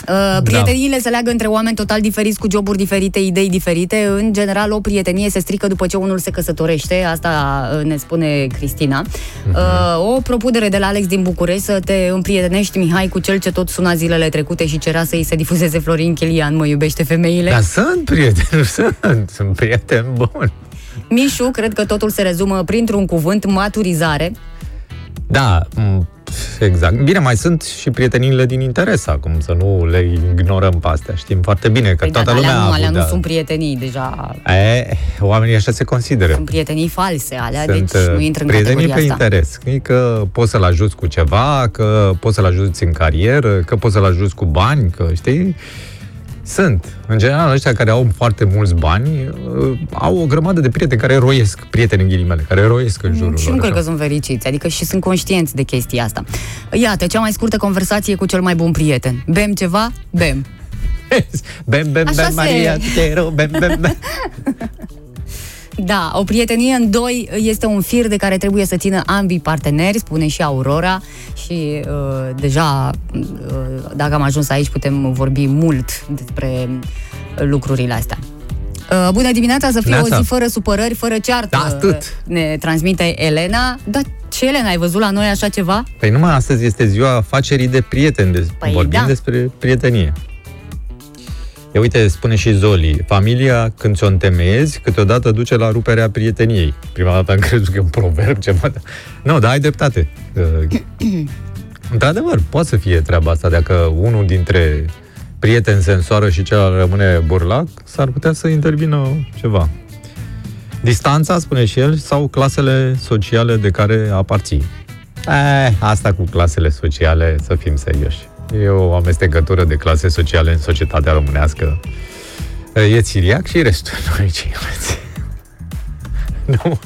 Uh, prieteniile se leagă între oameni total diferiți, cu joburi diferite, idei diferite. În general, o prietenie se strică după ce unul se căsătorește, asta uh, ne spune Cristina. Uh, o propunere de la Alex din București să te împrietenești, Mihai, cu cel ce tot suna zilele trecute și cerea să-i se difuzeze Florin Chilian, mă iubește femeile. Dar sunt prieteni, [LAUGHS] sunt, sunt prieteni buni. Mișu, cred că totul se rezumă printr-un cuvânt, maturizare. Da, m, exact. Bine, mai sunt și prieteniile din interes acum, să nu le ignorăm pe astea. Știm foarte bine că Păi toată da, dar lumea alea a nu, avut, alea nu da. sunt prietenii, deja E, oamenii așa se consideră. sunt prietenii false, alea, Sunt deci nu uh, intră în prietenii categoria pe asta. interes. E că poți să-l ajuți cu ceva, că poți să-l ajuți în carieră, că poți să-l ajuți cu bani, că știi? Sunt. În general, ăștia care au foarte mulți bani uh, au o grămadă de prieteni care roiesc, prieteni în ghilimele, care roiesc în jurul Și nu lor. cred că așa. sunt fericiți, adică și sunt conștienți de chestia asta. Iată, cea mai scurtă conversație cu cel mai bun prieten. Bem ceva? Bem. bem, bem, Așa bem, se- Maria, te rog, bem, bem, bem. [LAUGHS] Da, o prietenie în doi este un fir de care trebuie să țină ambii parteneri, spune și Aurora și uh, deja uh, dacă am ajuns aici putem vorbi mult despre lucrurile astea. Uh, bună dimineața, să fie Neața. o zi fără supărări, fără ceartă. Da, atât. Ne transmite Elena. Dar ce, Elena, ai văzut la noi așa ceva? Păi numai astăzi este ziua afacerii de prieteni, de, Păi vorbim da. despre prietenie. E uite, spune și Zoli, familia când ți-o întemeiezi, câteodată duce la ruperea prieteniei. Prima dată am crezut că e un proverb ceva. dar- Nu, dar ai dreptate. Uh, [CLEARS THROAT] Într-adevăr, poate să fie treaba asta. Dacă unul dintre prieteni se însoară și celălalt rămâne burlac, s-ar putea să intervină ceva. Distanța, spune și el, sau clasele sociale de care aparții. Eh, asta cu clasele sociale, să fim serioși. E o amestecătură de clase sociale în societatea românească. E țiriac și restul. Nu e ce aveți. Nu.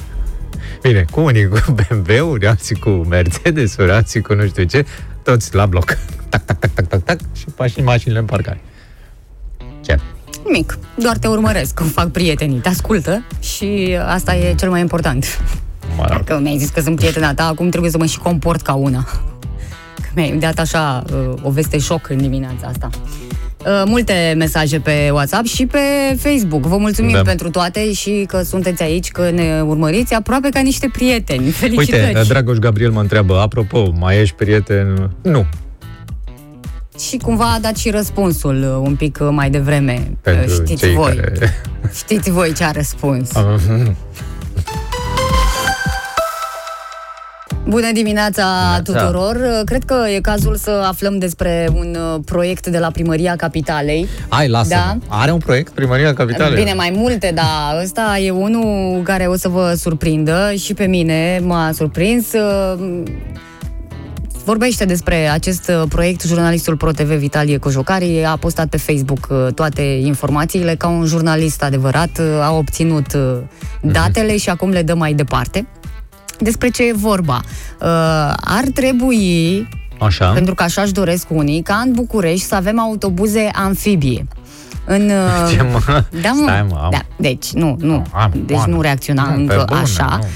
Bine, cu unii cu [LAUGHS] BMW-uri, alții cu Mercedes-uri, alții cu nu știu ce, toți la bloc. Tac, tac, tac, tac, tac, tac și mașini, mașinile în parcare. Ce? Mic, doar te urmăresc cum fac prietenii, te ascultă și asta e cel mai important. Mă rog. Dacă mi-ai zis că sunt prietena ta, acum trebuie să mă și comport ca una. Că mi-ai dat așa uh, o veste șoc în dimineața asta. Uh, multe mesaje pe WhatsApp și pe Facebook. Vă mulțumim Da. pentru toate și că sunteți aici, că ne urmăriți aproape ca niște prieteni. [LAUGHS] Felicitări! Uite, Dragoș Gabriel mă întreabă, apropo, mai ești prieten? Nu. Și cumva a dat și răspunsul uh, un pic uh, mai devreme. Uh, Pentru Știți cei voi. care... Știți voi ce a răspuns. [LAUGHS] Bună dimineața tuturor! Cred că e cazul să aflăm despre un uh, proiect de la Primăria Capitalei. Hai, lasă Da. Are un proiect, Primăria Capitalei? Bine, mai multe, dar ăsta e unul care o să vă surprindă și pe mine m-a surprins. Uh, Vorbește despre acest uh, proiect jurnalistul ProTV Vitalie Cojocari, a postat pe Facebook uh, toate informațiile, ca un jurnalist adevărat, uh, a obținut uh, datele și acum le dă mai departe. Despre ce e vorba? Uh, Ar trebui Așa. pentru că așa își doresc unii, ca în București să avem autobuze amfibie. În, [LAUGHS] uh, Ce, mă? Da, mă. Stai, mă, am- da, deci, nu, nu. Am, deci bun. nu reacționa Nu, pe încă bune, așa. nu.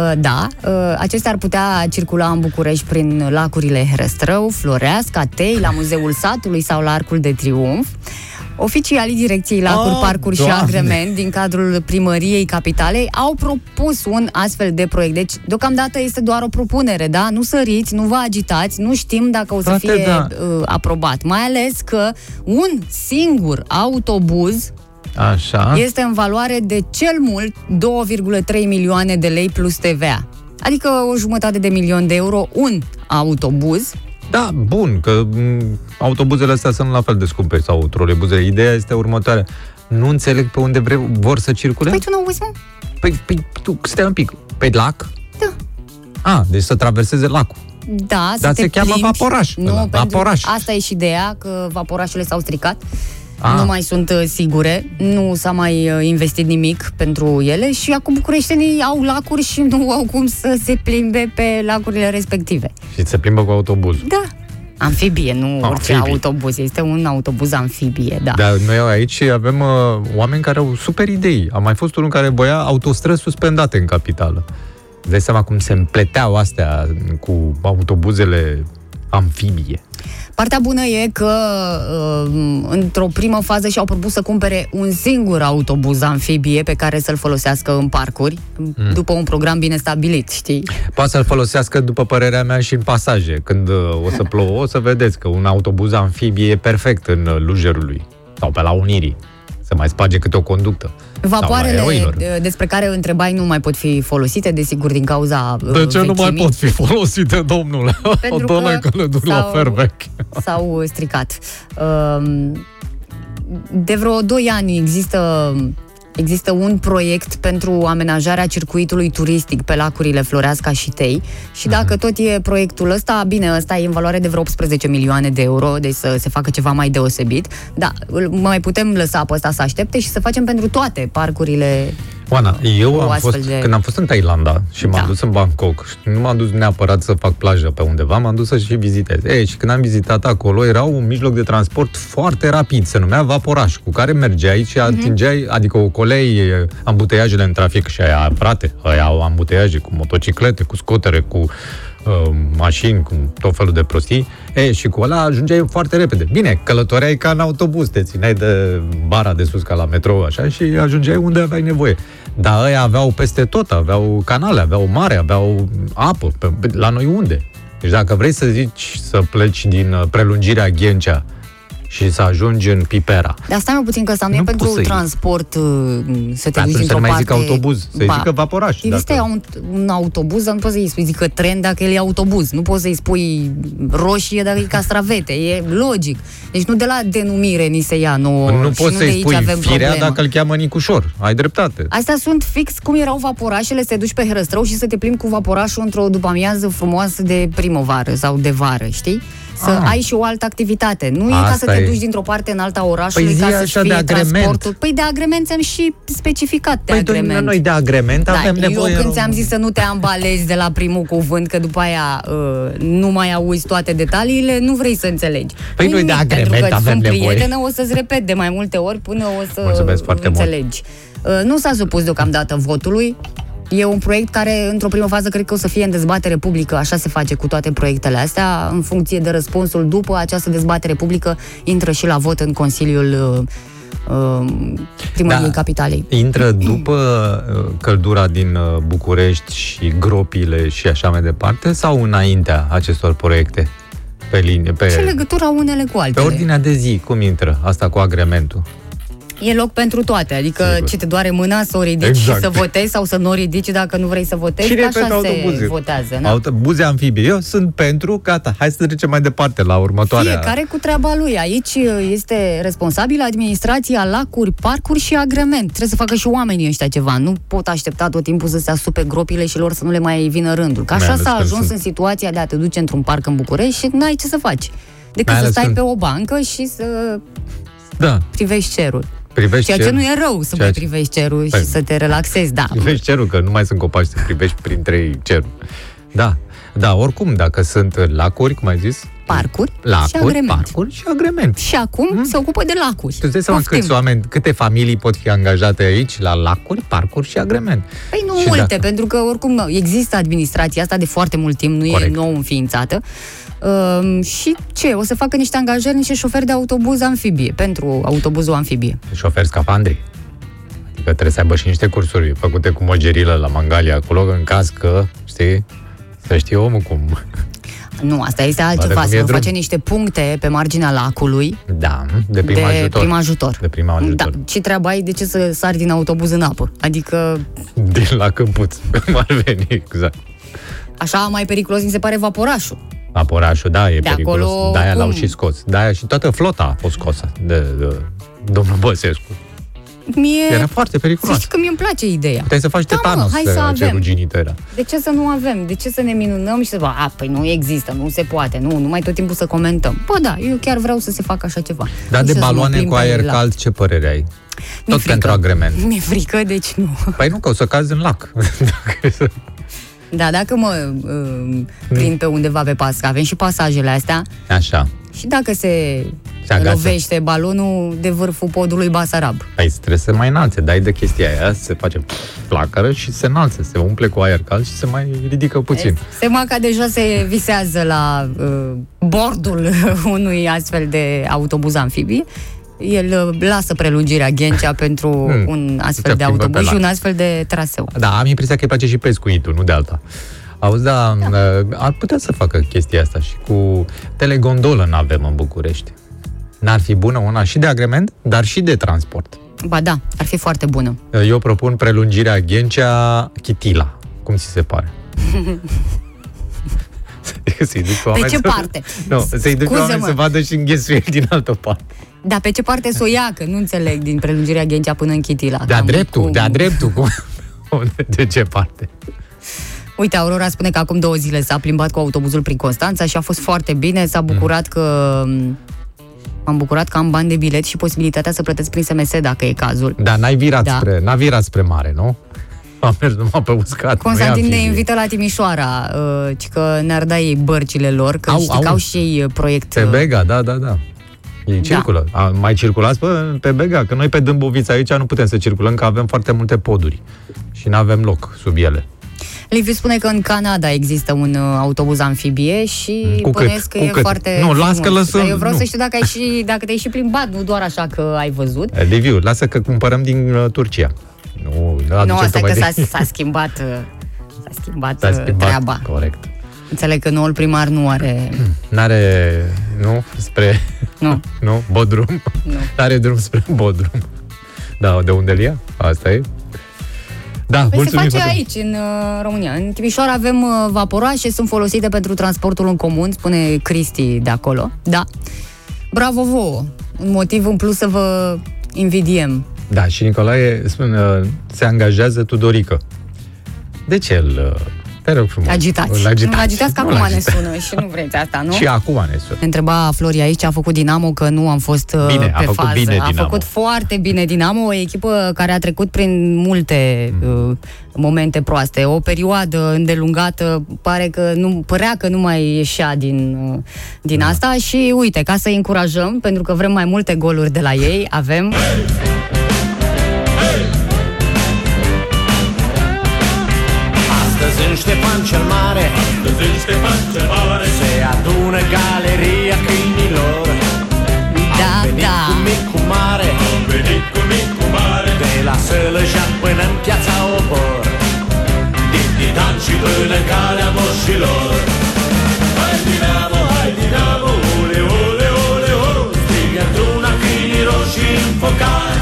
Uh, Da, uh, acestea ar putea circula în București prin lacurile Herăstrău, Floreasca, Tei, la Muzeul Satului sau la Arcul de Triumf. Oficialii Direcției Lacuri, Oh, Parcuri și Doamne! Agrement din cadrul Primăriei Capitalei au propus un astfel de proiect. Deci, deocamdată este doar o propunere, da? Nu săriți, nu vă agitați, nu știm dacă o să Frate, fie da. uh, aprobat. Mai ales că un singur autobuz Așa. este în valoare de cel mult 2,3 milioane de lei plus TVA. Adică o jumătate de milion de euro un autobuz Da, bun, că m, autobuzele astea sunt la fel de scumpe sau trolebuzele. Ideea este următoarea. Nu înțeleg pe unde vre, vor să circule? Păi tu nu auzi, mă? Păi, păi tu, stai un pic. Pe lac? Da. A, deci să traverseze lacul. Da, să Dar te se cheamă plimbi. vaporaș Nu, ăla, pentru vaporaș. asta e și ideea, că vaporașele s-au stricat. Ah. Nu mai sunt uh, sigure, nu s-a mai uh, investit nimic pentru ele și acum bucureștenii au lacuri și nu au cum să se plimbe pe lacurile respective. Și se plimbă cu autobuz. Da. Amfibie, nu orice Amfibie. autobuz. Este un autobuz amfibie, da. Dar noi aici avem uh, oameni care au super idei. A mai fost unul care voia autostrăzi suspendate în capitală. Îți dai seama cum se împleteau astea cu autobuzele amfibie. Partea bună e că uh, într-o primă fază și-au propus să cumpere un singur autobuz amfibie pe care să-l folosească în parcuri, mm. după un program bine stabilit, știi? Poate să-l folosească, după părerea mea, și în pasaje. Când uh, o să plouă, o să vedeți că un autobuz amfibie e perfect în uh, lujerul lui. Sau pe la Unirii. Se mai sparge câte o conductă. Sau la Vapoarele eroilor. uh, despre care întrebai nu mai pot fi folosite, desigur, din cauza uh, De ce nu mai vechimii. pot fi folosite, domnule? Pentru Domnule, că că le duc la s-au- fervechi. s-au stricat. Um, De vreo 2 ani există Există un proiect pentru amenajarea circuitului turistic pe lacurile Floreasca și Tei și dacă tot e proiectul ăsta, bine, ăsta e în valoare de vreo 18 milioane de euro, deci să se facă ceva mai deosebit, da, îl mai putem lăsa pe ăsta să aștepte și să facem pentru toate parcurile Oana, eu Cu am astfel fost, de- când am fost în Thailanda și m-am Da. dus în Bangkok, și nu m-am dus neapărat să fac plajă pe undeva, m-am dus să și vizitez. Ei, și când am vizitat acolo, era un mijloc de transport foarte rapid, se numea Vaporaș, cu care mergeai și atingeai, adică ocolei e, ambuteiajele în trafic și aia, frate, aia au ambuteiaje cu motociclete, cu scotere, cu uh, mașini, cu tot felul de prostii. E, și cu ăla ajungeai foarte repede. Bine, călătoreai ca în autobuz, te țineai de bara de sus ca la metrou, așa, și ajungeai unde aveai nevoie. Dar ăia aveau peste tot, aveau canale, aveau mare, aveau apă. Pe, pe- la noi unde? Deci dacă vrei să zici să pleci din uh, prelungirea Ghencea și să ajungi în Pipera, Dar stai mă puțin că asta nu, Nu e pentru poți să iei. transport uh, să te Atunci duci să dintr-o nu mai parte... zic autobuz, să-i zică vaporaș, Este dacă- un, un autobuz, dar nu poți să-i spui zică tren dacă el e autobuz. Nu poți să-i spui roșie dacă e castravete. E logic. Deci nu de la denumire ni se ia nouă nu și poți nu de să-i aici spui avem firea problemă. dacă îl cheamă Nicușor. Ai dreptate. Astea sunt fix cum erau vaporașele, să te duci pe Herăstrău și să te plimbi cu vaporașul într-o după-amiază frumoasă de primăvară sau de vară, știi? Să Ah. ai și o altă activitate. Nu e ca Asta să te e. duci dintr-o parte în alta a orașului Păi zi ca să așa fie de agrement. transportul. Păi de agrement ți-am și specificat de Păi, agrement. domnule, noi de agrement Da, avem eu nevoie. când în ți-am zis să nu te ambalezi de la primul cuvânt, că după aia uh, nu mai auzi toate detaliile, nu vrei să înțelegi. Păi Nu-i noi de nimic, agrement pentru că avem sunt nevoie. prietenă, o să-ți repet de mai multe ori până o să Mulțumesc foarte mult. înțelegi. Uh, nu s-a supus deocamdată votului. E un proiect care, într-o primă fază, cred că o să fie în dezbatere publică, așa se face cu toate proiectele astea. În funcție de răspunsul după această dezbatere publică, intră și la vot în Consiliul uh, uh, Primăriei Da. Capitalei. Intră după uh, căldura din uh, București și gropile și așa mai departe sau înaintea acestor proiecte? Pe linie, Ce pe, legătură au unele cu pe altele? ordinea de zi, cum intră asta cu agrementul? E loc pentru toate, adică Sigur. ce te doare mâna să o ridici Exact. și să votezi sau să nu o ridici dacă nu vrei să votezi, Cine e așa pentru se autobuze? votează. Na? Autobuze amfibie. Eu sunt pentru, gata, hai să trecem mai departe la următoarea. Fiecare cu treaba lui. Aici este responsabilă administrația lacuri, parcuri și agrement. Trebuie să facă și oamenii ăștia ceva. Nu pot aștepta tot timpul să se asupe gropile și lor să nu le mai vină rândul. Că Mai așa ales s-a când ajuns sunt- în situația de a te duce într-un parc în București și n-ai ce să faci. Decât Mai să ales stai când- pe o bancă și să Da, privești cerul. Privești Ceea ce cerul. nu e rău să Ceea mai ce- privești cerul și Păi. să te relaxezi, da. Privești cerul, că nu mai sunt copaci să privești printre cerul. Da, da, oricum, dacă sunt lacuri, cum ai zis, Parcuri și lacuri, agrement. parcuri și agrement. Și acum se ocupă de lacuri. Tu îți dai seama Poftim. câți oameni, câte familii pot fi angajate aici la lacuri, parcuri și agrement. Păi nu Și multe, dacă- pentru că oricum există administrația asta de foarte mult timp, nu Corect. e nou înființată. Um, și ce? O să facă niște angajări, niște șoferi de autobuz amfibie, pentru autobuzul amfibie. Șoferi scafandri. Adică trebuie să aibă și niște cursuri făcute cu măgerilă la Mangalia acolo, în caz că, știi, să știe omul cum... Nu, asta este Bate altceva. cum Să e vor drum. face niște puncte pe marginea lacului Da, de prim de ajutor. prim ajutor. De prim ajutor. Da, ce treabă ai de ce să sari din autobuz în apă? Adică Din la câmpuț, [LAUGHS] cum ar veni, exact. așa mai periculos mi se pare vaporașul. Vaporașul, da, e De periculos. acolo, De-aia l-au cum? și scos. De-aia și toată flota a fost scosă de, de domnul Băsescu. Mie, Era foarte să periculos. știi că mie îmi place ideea. Puteai să faci Da, mă, tetanos, hai să avem. ceruginitera. De ce să nu avem? De ce să ne minunăm și să bă, a, păi nu există, nu se poate, nu, nu mai tot timpul să comentăm. Bă, da, eu chiar vreau să se facă așa ceva. Dar Nu de să mă baloane plimb cu pe aer lac. cald, ce părere ai? Mi-e Tot frică. pentru agrement. Mi-e frică, deci nu. Păi nu, că o să cazi în lac. [LAUGHS] Dacă e să- Da, dacă mă uh, prind pe undeva pe pas, că avem și pasajele astea, Așa. și dacă se, Se agață. lovește balonul de vârful podului Basarab. Păi trebuie să mai înalțe, dai de chestia aia, se face flacără și se înalță, se umple cu aer cald și se mai ridică puțin. Semaca deja se visează la uh, bordul [LAUGHS] unui astfel de autobuz amfibii. El uh, lasă prelungirea Ghencea pentru Hmm. un astfel Se de plimbă pe autobuz și lac. un astfel de traseu. Da, am impresia că îi place și pescuitul, nu de alta. Auzi, da, da. ar putea să facă chestia asta și cu telegondolă n-avem în București. N-ar fi bună una și de agrement, dar și de transport. Ba da, ar fi foarte bună. Eu propun prelungirea Ghencea-Chitila. Cum ți se pare? [LAUGHS] să-i duci pe Pe oameni ce să... parte? Nu, să-i duci pe Scuză-mă. oameni să vadă și înghesuieli din altă parte. Dar pe ce parte să o ia? Că nu înțeleg din prelungirea Ghencea până în Chitila. De-a Cam dreptul, cum- de-a dreptul. Cum... [LAUGHS] De ce parte? Uite, Aurora spune că acum două zile s-a plimbat cu autobuzul prin Constanța și a fost foarte bine. S-a bucurat că... M-am bucurat că am bani de bilet și posibilitatea să plătesc prin SMS dacă e cazul. Dar n-ai virat, Da. spre, n-a virat spre mare, nu? Am mers numai pe uscat. Constantin nu e ne amfibie. invită la Timișoara, uh, ci că ne-ar da ei bărcile lor, că Au, știi au. că au și ei uh, proiect. Pe uh, Bega, da, da, da. Ei circulă. A, mai circulați pe, pe Bega? Că noi pe Dâmbovița aici nu putem să circulăm, că avem foarte multe poduri. Și nu avem loc sub ele. Liviu spune că în Canada există un uh, autobuz amfibie și Mm, Cu cât? bănuiesc că Cu e cât? foarte Nu, las frumos. că lăsăm, Dar eu vreau nu. să știu dacă, ai și, dacă te-ai și plimbat, nu doar așa că ai văzut. Liviu, lasă că cumpărăm din uh, Turcia. Nu, nu, nu, aducem asta e tocmai că s-a, din- s-a schimbat, uh, s-a schimbat, S-a uh, schimbat, treaba. corect. Înțeleg că noul primar nu are... N-are, nu, spre, Nu, [LAUGHS] nu, Bodrum. nu. N-are drum spre Bodrum. Da, de unde îl ia? Asta e. Da, Păi se mulțumim face foarte aici, în uh, România. În Timișoara avem uh, vaporoașe, sunt folosite pentru transportul în comun, spune Cristi de acolo. Da. Bravo vouă! Un motiv în plus să vă invidiem. Da, și Nicolae spune, uh, se angajează Tudorică. De ce îl... uh, Te rog frumos. Agitați. Îl agitați. Nu, agitați că Nu-l acum ne agitați. sună și nu vreți asta, nu? Și acum ne sună. Ne întreba Flori aici ce a făcut Dinamo, că nu am fost uh, Bine, pe a făcut fază. bine a Dinamo. făcut foarte bine Dinamo, o echipă care a trecut prin multe uh, momente proaste. O perioadă îndelungată, pare că nu, părea că nu mai ieșea din, uh, din Da. asta și uite, ca să-i încurajăm, pentru că vrem mai multe goluri de la ei, avem... Astăzi în Ștefan cel Mare. Astăzi în Ștefan cel Mare. Se adună galeria câinilor. Da, Am venit da. cu mic cu mare. Am venit cu mic cu mare. De la Sălăjan până în piața Obor. Din Titan și până în calea moșilor. Hai Dinamo, hai Dinamo, ole, ole, ole, ole Strigă într-una câinii roșii înfocați Hai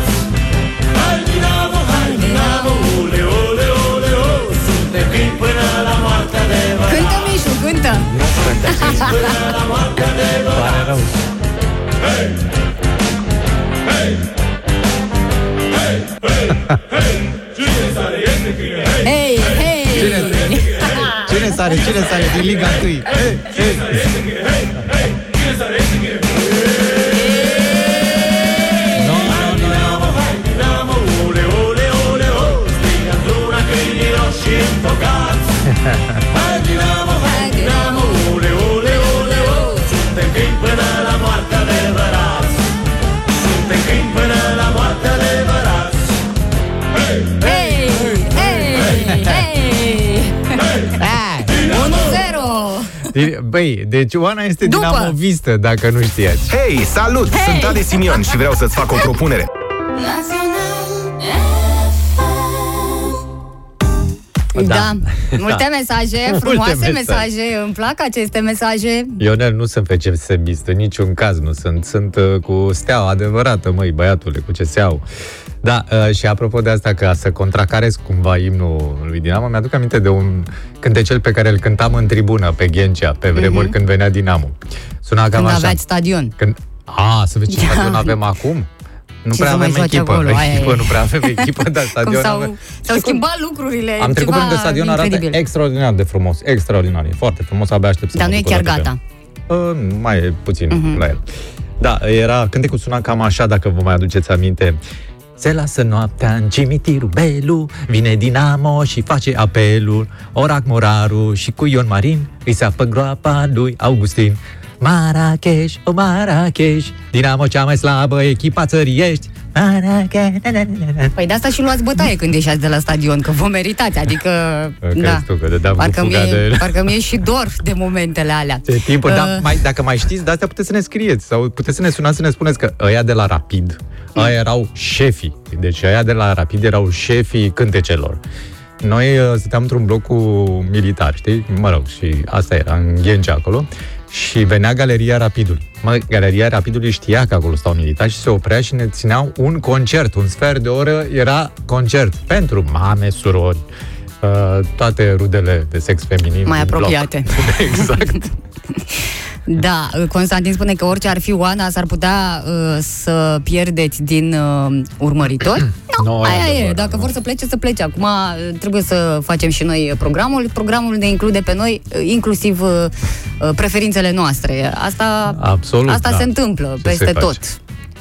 Cântă, Mișu, cântă! Până la moartea adevărat Pare rău. Hei, hei! Cine, cine sare, cine sare din Liga 1? Ei, ei. Nu, nu, nu, nu. Dinamo, Hai Dinamo, hai Dinamo, ole, ole, ole, ole Suntem câini până la moarte adevărați Suntem câini până la moarte adevărați Hei, hei, hei! 1-0! Băi, deci Oana este După. dinamovistă, dacă nu știați. Hei, salut! Hei! Sunt Ade Simion și vreau să-ți fac o propunere. Da. [LAUGHS] Multe mesaje, Multe frumoase mesaje. mesaje. Îmi plac aceste mesaje. Ionel, nu sunt FCSB-istă, în niciun caz nu sunt. Sunt uh, cu steaua adevărată, măi, băiatule, cu CSA-ul. Da, uh, și apropo de asta, ca să contracarez cumva imnul lui Dinamo, mi-aduc aminte de un cântecel pe care îl cântam în tribună, pe Ghencea, pe vremuri Mhm. când venea Dinamo. Suna cam Când așa. aveați stadion. Când... A, să vezi ce Da. stadion avem acum? Nu Ce prea să mai avem joace echipă, acolo? Aia echipă e. nu prea avem echipă, [LAUGHS] dar Cum stadion s-au, avem. s-au schimbat lucrurile. Am trecut ceva pe lângă stadion, arată incredibil. extraordinar de frumos, extraordinar, e foarte frumos, abia aștept să Dar mă nu e duc o chiar dată pe gata. Uh, mai e puțin Mhm. uh-huh. la el. Da, era cântecul suna cam așa, dacă vă mai aduceți aminte. Se lasă noaptea în cimitirul Belu, vine Dinamo și face apelul. Orac Moraru și cu Ion Marin îi se apă groapa lui Augustin. Marrakesh, o Marrakesh, Dinamo cea mai slabă echipa țării ești. Marrakesh, na, na, na, na. Păi de asta și luați bătaie când ieșați de la stadion, că vă meritați, adică... [LAUGHS] Că da. tu, că dădeam cu Parcă fuga mi-e, de... parcă mi-e și dor de momentele alea. Ce timpul, Uh, dar mai, dacă mai știți, de astea puteți să ne scrieți sau puteți să ne sunați să ne spuneți că ăia de la Rapid, ăia erau șefii. Deci ăia de la Rapid erau șefii cântecelor. Noi uh, stăteam într-un bloc cu militari, știi? Mă rog, și asta era, în Ghencea acolo. Și venea Galeria Rapidului. Mă, Galeria Rapidului știa că acolo stau militari și se oprea și ne țineau un concert. Un sfert de oră era concert pentru mame, surori, uh, toate rudele de sex feminin. Mai din bloc. apropiate. [LAUGHS] exact. [LAUGHS] Da, Constantin spune că orice ar fi Oana, s-ar putea uh, să pierdeți din uh, urmăritori. [CLEARS THROAT] Nu, Aia e, adevărat, dacă nu. vor să plece, să plece. Acum uh, trebuie să facem și noi programul. Programul ne include pe noi, uh, inclusiv uh, uh, preferințele noastre. Asta, Absolut, asta da. se întâmplă Ce peste să-i faci? tot.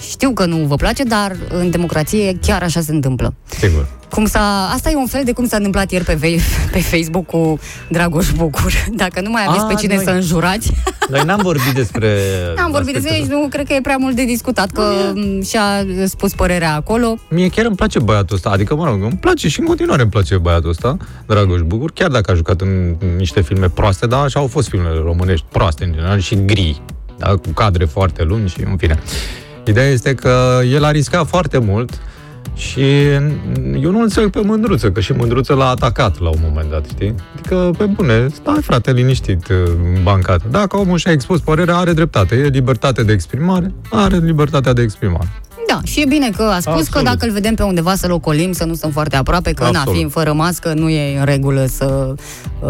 Știu că nu vă place, dar în democrație chiar așa se întâmplă. Sigur. Cum s-a, asta e un fel de cum s-a întâmplat ieri pe, ve- pe Facebook cu Dragoș Bucur. Dacă nu mai aveți A, pe cine noi- să înjurați, Noi n-am vorbit despre... am vorbit despre ei și nu cred că e prea mult de discutat, că m, și-a spus părerea acolo. Mie chiar îmi place băiatul ăsta, adică, mă rog, îmi place și în continuare îmi place băiatul ăsta, Dragoș Bucur, chiar dacă a jucat în niște filme proaste, dar așa au fost filmele românești proaste, în general, și gri, da? cu cadre foarte lungi și în fine. Ideea este că el a riscat foarte mult și eu nu înțeleg pe Mândruță, că și Mândruță l-a atacat la un moment dat, știi? Adică, pe bune, stai frate liniștit în bancat. Dacă omul și-a expus părerea, are dreptate. E libertate de exprimare, are libertatea de exprimare. Da, și e bine că a spus Absolut. că dacă îl vedem pe undeva să-l ocolim, să nu stăm foarte aproape, că na, Absolut. fiind fără mască, nu e în regulă să uh,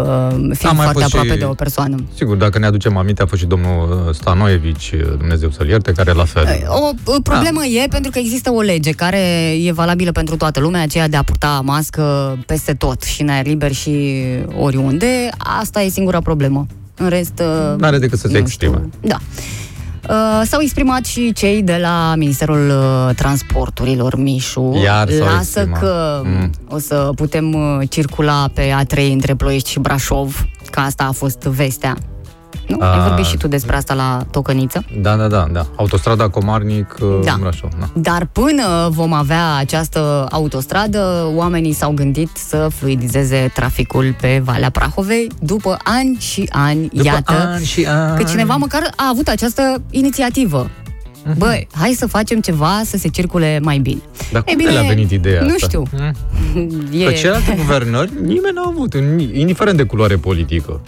fim A mai foarte fost aproape și- de o persoană. Sigur, dacă ne aducem aminte, a fost și domnul uh, Stanoevici, Dumnezeu să-l ierte, care la fel. O o problemă e pentru că există o lege care e valabilă pentru toată lumea, aceea de a purta mască peste tot, și în aer liber și oriunde. Asta e singura problemă. În rest... uh, N-are decât să se nu exprime. știu. Da. Uh, s-au exprimat și cei de la Ministerul uh, Transporturilor, Mișu. Iar s-au Lasă exprimat. că Mm. o să putem uh, circula pe A3 între Ploiești și Brașov, că asta a fost vestea. Nu? Ai A, vorbit și tu despre asta la Tocăniță. Da, da, da, da. Autostrada Comarnic, uh, Da. Brașov. Da. Dar până vom avea această autostradă, oamenii s-au gândit să fluidizeze traficul pe Valea Prahovei după ani și ani, După iată, ani și ani. că cineva măcar a avut această inițiativă. Mhm. Băi, hai să facem ceva să se circule mai bine. Dar E cum bine, de le-a venit ideea nu asta? știu. Mm. [LAUGHS] E... Că celelalte guvernări nimeni n-a avut, indiferent de culoare politică.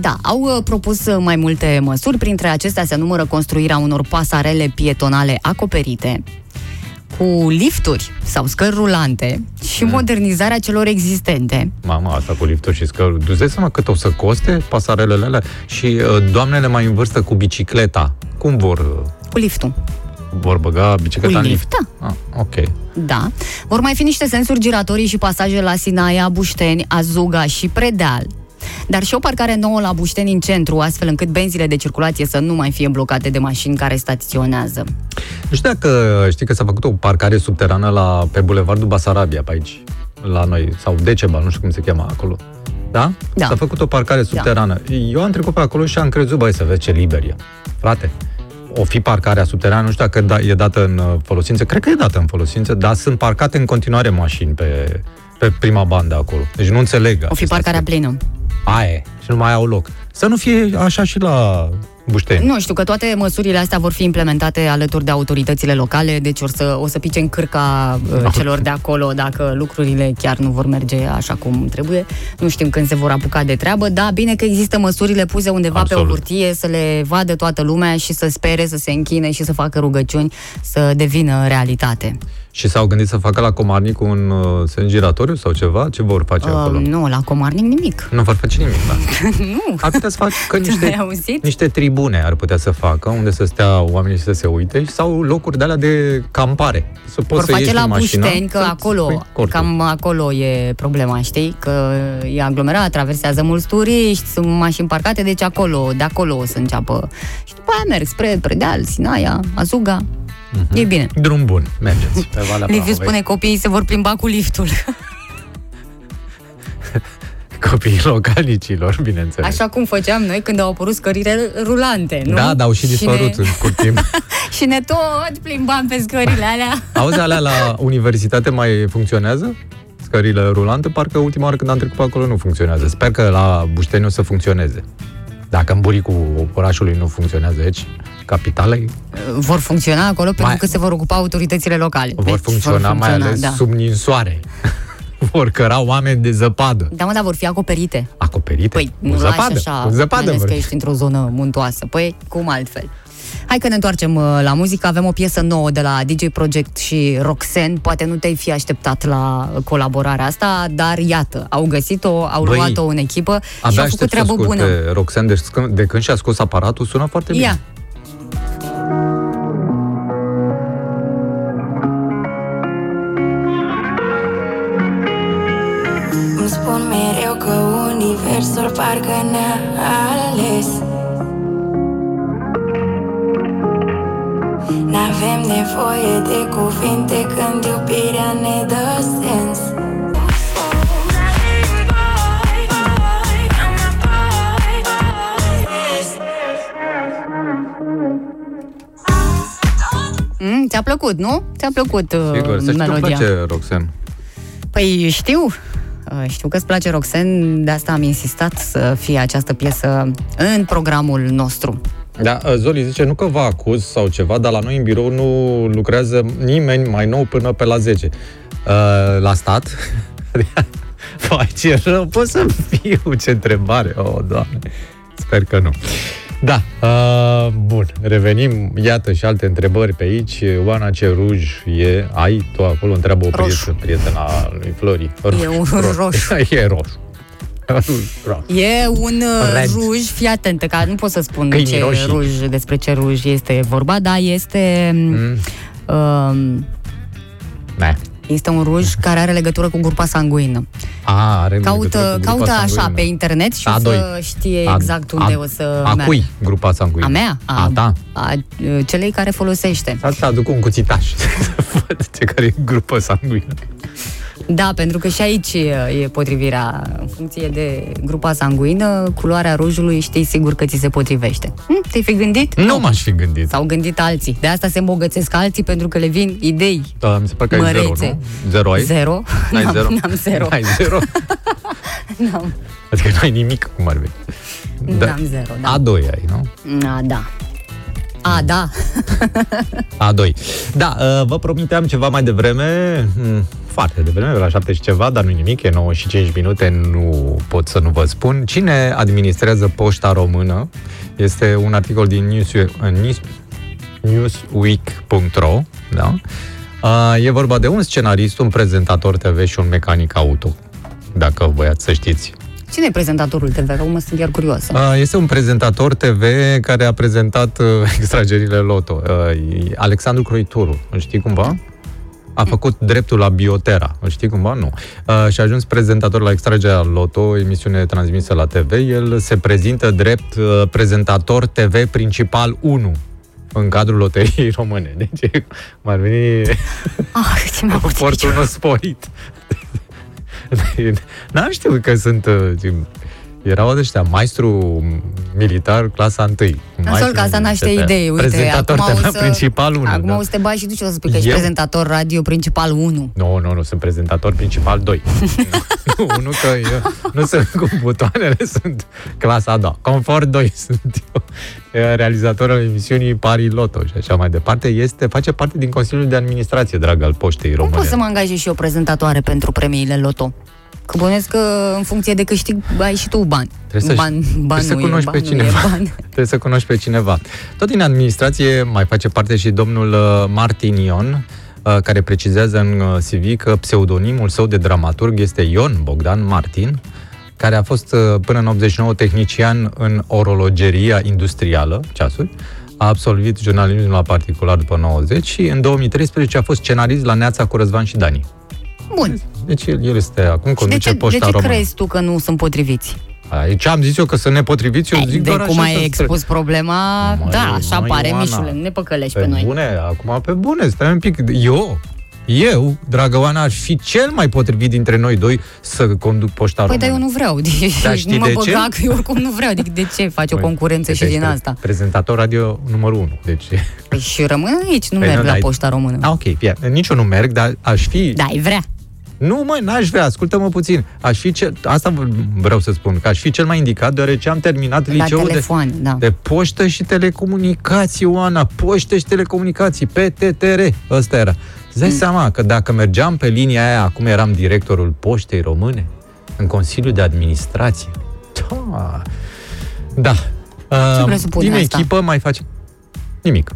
Da, au uh, propus uh, mai multe măsuri, printre acestea se numără construirea unor pasarele pietonale acoperite, cu lifturi sau scări rulante și modernizarea celor existente. Mama, asta cu lifturi și scări. Tu îți dai seama cât o să coste pasarelele alea? Și uh, doamnele mai în vârstă cu bicicleta, cum vor, uh, Cu liftul. vor băga bicicleta Cu în lift, lift? Ah, ok. Da. Vor mai fi niște sensuri giratorii și pasaje la Sinaia, Bușteni, Azuga și Predeal. Dar și o parcare nouă la Bușteni în centru, astfel încât benzile de circulație să nu mai fie blocate de mașini care staționează. Nu știu dacă știi că s-a făcut o parcare subterană la, pe Bulevardul Basarabia, pe aici, la noi, sau Decebal, nu știu cum se cheamă acolo. Da? Da. S-a făcut o parcare subterană. Eu am trecut pe acolo și am crezut, băi, să vezi ce liber e. Frate, o fi parcarea subterană, nu știu dacă da, e dată în uh, folosință, cred că e dată în folosință, dar sunt parcate în continuare mașini pe, pe prima bandă acolo. Deci nu înțeleg. O fi acest parcarea aspect. plină. Aia e. Și nu mai au loc. Să nu fie așa și la Bușteni. Nu știu că toate măsurile astea vor fi implementate alături de autoritățile locale, deci or să, o să pice în cârca uh, celor de acolo dacă lucrurile chiar nu vor merge așa cum trebuie. Nu știm când se vor apuca de treabă, da, bine că există măsurile puse undeva Absolut. pe o hârtie să le vadă toată lumea și să spere, să se închine și să facă rugăciuni să devină realitate. Și s-au gândit să facă la Comarnic un uh, sens giratoriu sau ceva? Ce vor face Uh, acolo? nu, la Comarnic nimic. Nu vor face nimic, da. [LAUGHS] nu. Ar putea să facă Ai niște, auzit? niște tribune, ar putea să facă, unde să stea oamenii și să se uite, sau locuri de alea de campare. Să poți Vor să face ieși la din mașină, Bușteni, că să acolo, pui cortul. cam acolo e problema, știi? Că e aglomerat, traversează mulți turiști, sunt mașini parcate, deci acolo, de acolo o să înceapă. Și după aia merg spre Predeal, Sinaia, Azuga. Mhm. E bine. Drum bun, mergeți. Pe Valea Liviu Prahovei. spune copiii se vor plimba cu liftul. [LAUGHS] Copiii localnicilor, bineînțeles. Așa cum făceam noi când au apărut scările rulante, nu? Da, dar au și dispărut ne, în scurt timp. [LAUGHS] și ne tot plimbam pe scările alea. [LAUGHS] Auzi, alea la universitate mai funcționează? Scările rulante? Parcă ultima oară când am trecut pe acolo nu funcționează. Sper că la Bușteni o să funcționeze. Dacă în buricul orașului nu funcționează aici, capitalei, Vor funcționa acolo pentru Mai- că se vor ocupa autoritățile locale. vor Deci funcționa, mai ales da. sub ninsoare. [LAUGHS] vor căra oameni de zăpadă. Da, mă, dar vor fi acoperite. Acoperite? Păi, cu nu zăpadă. lași așa, cu zăpadă mai ales vor că fi. ești într-o zonă muntoasă. Păi, cum altfel? Hai că ne întoarcem uh, la muzică. Avem o piesă nouă de la DJ Project și Roxen. Poate nu te-ai fi așteptat la uh, colaborarea asta, dar iată, au găsit-o, au Băi, luat-o în echipă și Abia au făcut aștept să treabă ascult bună. pe Roxanne de, sc- de când și-a scos aparatul, sună foarte bine. Ia, parcă ne-a ales N-avem nevoie de cuvinte când iubirea ne dă sens mm, ți-a plăcut, nu? Ți-a plăcut uh, Sigur, să știi că îmi melodia. place Roxanne. Păi știu, Uh, știu că îți place Roxen, de asta am insistat să fie această piesă în programul nostru. Da, Zoli zice, nu că vă acuz sau ceva, dar la noi în birou nu lucrează nimeni mai nou până pe la 10. Uh, la stat? [LAUGHS] Vai, ce rău, pot să fiu, ce întrebare, oh, doamne. Sper că nu. Da, uh, bun, revenim, iată și alte întrebări pe aici. Oana, ce ruj e? Ai tu acolo? Întreabă o Roșu. prietenă, prietena lui Flori. E un roșu. [LAUGHS] e roșu. roșu. E un uh, Red. ruj, fii atentă, că nu pot să spun Câinii ce roșii. ruj, despre ce ruj este vorba, dar este... Mm. Uh, Da. Este un ruj care are legătură cu grupa sanguină. A, are legătură Caută, cu grupa caută așa sanguină. pe internet și A o să doi. știe A- exact unde a- o să A meargă. cui grupa sanguină? A mea? A, ta. A uh, celei care folosește. Asta aduc un cuțitaș [LAUGHS] să văd ce care e grupă sanguină. Da, pentru că și aici e e potrivirea. În funcție de grupa sanguină, culoarea rujului știi sigur că ți se potrivește. Hm? Te-ai fi gândit? Nu m-aș fi gândit. S-au gândit alții. De asta se îmbogățesc alții, pentru că le vin idei. Da, mi se pare că ai zero, Mărețe. nu? Zero ai? Zero? N-ai N-am- zero? n-am zero. N-ai zero? [LAUGHS] N-am, Adică nu ai nimic, cum ar fi. n-am zero, da. A2 ai, nu? A, da. A, da. A2. Da, uh, vă promiteam ceva mai devreme, hmm, foarte devreme, la 7 și ceva, dar nu nimic, e 9 și 5 minute, nu pot să nu vă spun. Cine administrează poșta română? Este un articol din News, uh, News, newsweek.ro, da? Uh, e vorba de un scenarist, un prezentator TV și un mecanic auto, dacă voiați să știți. Cine e prezentatorul TV? Acum sunt chiar curioasă. Uh, Este un prezentator TV care a prezentat uh, [LAUGHS] extragerile Loto. Uh, e Alexandru Croituru, îl știi cumva? A făcut dreptul la Biotera, îl știi cumva? Nu. Uh, și a ajuns prezentator la extragerea Loto, emisiune transmisă la TV. El se prezintă drept uh, prezentator TV principal 1 în cadrul loteriei [LAUGHS] române. Deci, cum ar veni Ah, ce mi-a oportunul [LAUGHS] sporit. [LAUGHS] N-am știut că sunt... uh, Erau ăștia, maestru militar clasa 1. Nasol că asta naște idei. Uite, prezentator acum o TV să, principal 1. acum da. o să te bagi și tu și o să spui că ești Eu? prezentator radio principal 1. Nu, nu, nu, sunt prezentator principal 2. nu, nu, că eu nu sunt cu butoanele, sunt clasa a doua. Confort 2 [LAUGHS] sunt eu. E Realizator al emisiunii Pari Loto și așa mai departe. Este, face parte din Consiliul de Administrație, drag, al Poștei Cum Române. pot să mă angajez și eu prezentatoare pentru premiile Loto? Că bănesc că în funcție de câștig ai și tu bani. Trebuie să, ban, ban trebuie să nu cunoști e, pe ban cineva. Nu e, ban. Trebuie să cunoști pe cineva. Tot din administrație mai face parte și domnul uh, Martin Ion. uh, care precizează în uh, CV că pseudonimul său de dramaturg este Ion Bogdan Martin, care a fost uh, până în 89 tehnician în orologeria industrială, ceasuri, a absolvit jurnalismul la particular după 90 și în 2013 a fost scenarist la Neața cu Răzvan și Dani. Bun. Deci el, el este acum De conduce ce, de poșta ce română. crezi tu că nu sunt potriviți? Aici am zis eu că sunt nepotriviți, eu zic de doar cum așa ai să- expus problema, Măi, da, așa măi, pare, Ioana. Mișule, nu ne păcălești Pe pe noi. bune, acum pe bune, stai un pic. Eu, eu, dragă Oana, aș fi cel mai potrivit dintre noi doi să conduc poșta Păi, dar eu română. nu vreau. [LAUGHS] Deci, Dar știi nu mă de ce? băga că eu oricum nu vreau. Adică de ce faci o Păi, concurență și uite, din ești asta? Prezentator radio numărul 1, deci... Păi și rămân aici, nu Păi merg nu, la dai- poșta română. Ah, ok, fie. Nici eu nu merg, dar aș fi... Da, ai vrea. Nu, mă, n-aș vrea, ascultă-mă puțin. Aș fi cel... Asta v- vreau să spun, că aș fi cel mai indicat, deoarece am terminat La liceul de, telefon, da. de poștă și telecomunicații, Oana. Poștă și telecomunicații, PTTR, ăsta era. Îți dai seama că dacă mergeam pe linia aia, acum eram directorul poștei române, în Consiliul de Administrație. Da. Da. Ce Uh, presupune din asta? echipă mai face... Nimic.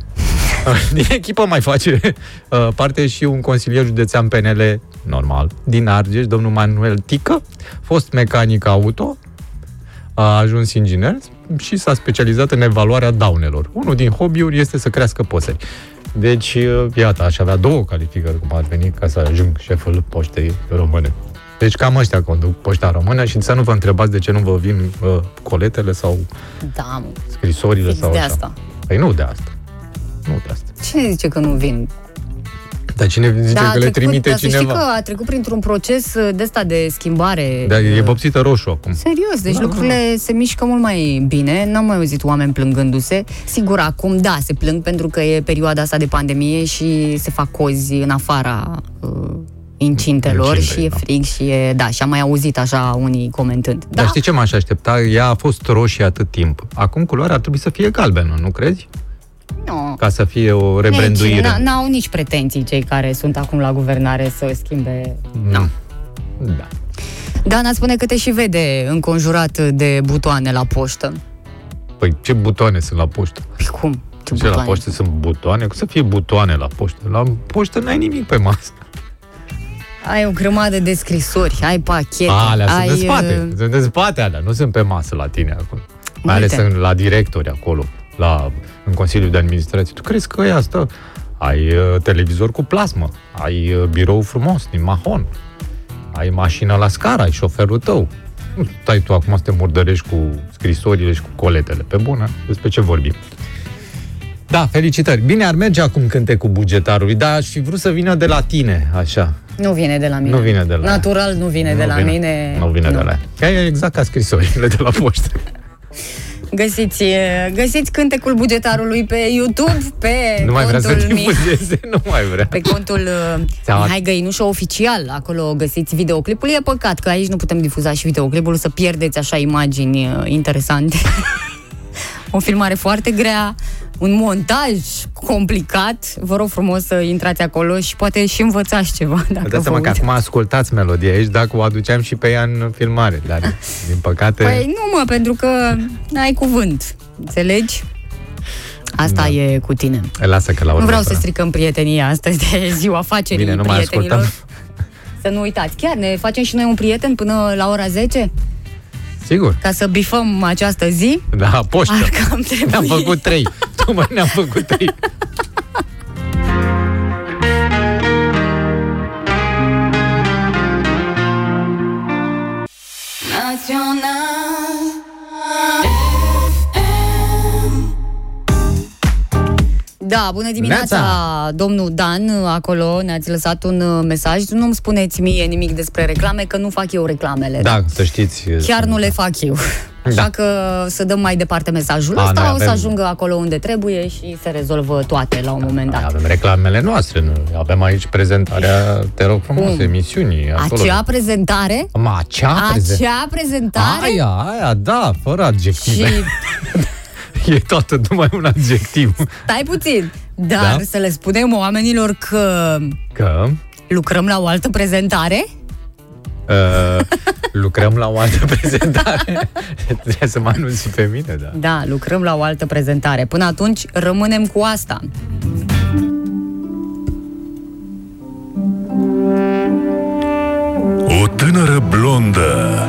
[LAUGHS] Din echipă mai face uh, parte și un consilier județean PNL normal, din Argeș, domnul Manuel Tică, fost mecanic auto, a ajuns inginer și s-a specializat în evaluarea daunelor. Unul din hobby-uri este să crească păsări. Deci, uh, iată, aș avea două calificări cum ar veni ca să ajung șeful poștei române. Deci cam ăștia conduc poșta română și să nu vă întrebați de ce nu vă vin uh, coletele sau Da, mă. scrisorile Fix sau de așa. asta. Păi nu de asta. Nu de asta. Cine zice că nu vin? Dar cine zice Da, a că le trecut- trimite dar să cineva? știi că a trecut printr-un proces uh, de ăsta de schimbare. Dar e uh, vopsită roșu acum. Serios, deci Da, lucrurile se mișcă mult mai bine, n-am mai auzit oameni plângându-se. Sigur, acum da, se plâng pentru că e perioada asta de pandemie și se fac cozi în afara uh, incintelor Incintei, și e da. frig și e, da, și am mai auzit așa unii comentând. Da, Dar știi ce m-aș aștepta? Ea a fost roșie atât timp. Acum culoarea ar trebui să fie galbenă, nu crezi? Nu. Ca să fie o Nici, rebranduire. n- n-au nici pretenții cei care sunt acum la guvernare să schimbe. Nu. Da. Dana spune că te și vede înconjurat de butoane la poștă. Păi ce butoane sunt la poștă? Păi cum? Ce Ce la butoane? poștă sunt butoane? Cum să fie butoane la poștă? La poștă n-ai nimic pe masă. Ai o grămadă de scrisori, ai pachete, A, alea ai... sunt în spate. uh, Sunt în spate alea, nu sunt pe masă la tine acolo. Mai ales Uite. în, la directori acolo, la, în Consiliul de Administrație. Tu crezi că ea stă? Ai uh, televizor cu plasmă, ai uh, birou frumos din mahon, ai mașină la scară, ai șoferul tău. Nu stai tu acum să te murdărești cu scrisorile și cu coletele. Pe bună, despre ce vorbim? Da, felicitări. Bine ar merge acum cântecul bugetarului, dar aș fi vrut să vină de la tine, așa. Nu vine de la mine. Nu vine de la ea. Natural nu vine de Nu la vine. mine. Nu vine de la ea. Că e exact ca scrisorile de la poștă. [LAUGHS] Găsiți, eh, găsiți cântecul bugetarului pe YouTube, pe Nu mai vrea să contul Mi- difuzeze, nu mai vrea. pe contul uh, Ți-am- Mihai Găinușă oficial, acolo găsiți videoclipul. E păcat că aici nu putem difuza și videoclipul, să pierdeți așa imagini uh, interesante. [LAUGHS] o filmare foarte grea, un montaj complicat. Vă rog frumos să intrați acolo și poate și învățați ceva. [LAUGHS] Dacă Dați vă seama că uitați. acum ascultați melodia aici, dacă o aduceam și pe ea în filmare, dar din păcate... Păi nu mă, pentru că ai cuvânt. Înțelegi? Asta Da. e cu tine. Lasă că la urmă... Nu vreau să stricăm prietenia astăzi de [LAUGHS] ziua afacerii Bine, nu mai prietenilor. ascultăm. Să nu uitați. Chiar ne facem și noi un prieten până la ora 10? Sigur. Ca să bifăm această zi? Da, poștă. Ar cam trebui. Ne-am făcut trei. Tocmai ne-am făcut trei. Da, bună dimineața, Neața! domnul Dan, acolo ne-ați lăsat un uh, mesaj. Nu-mi spuneți mie nimic despre reclame, că nu fac eu reclamele. Da, să știți... Chiar nu le fac eu. [LAUGHS] Așa Da. că să dăm mai departe mesajul A, ăsta, noi o să avem- ajungă acolo unde trebuie și se rezolvă toate la un moment dat. Avem reclamele noastre, nu? avem aici prezentarea, te rog frumos, Cum? emisiunii. Acolo. Acea prezentare? Ma, acea, preze- Acea prezentare? Aia, aia, da, fără Și adjective. [LAUGHS] [LAUGHS] E toată numai un adjectiv. Stai puțin. Dar da? să le spunem oamenilor că... Că? Lucrăm la o altă prezentare? Uh, lucrăm la o altă prezentare. Trebuie să mă anunț pe mine, da. Da, lucrăm la o altă prezentare. Până atunci, rămânem cu asta. O tânără blondă,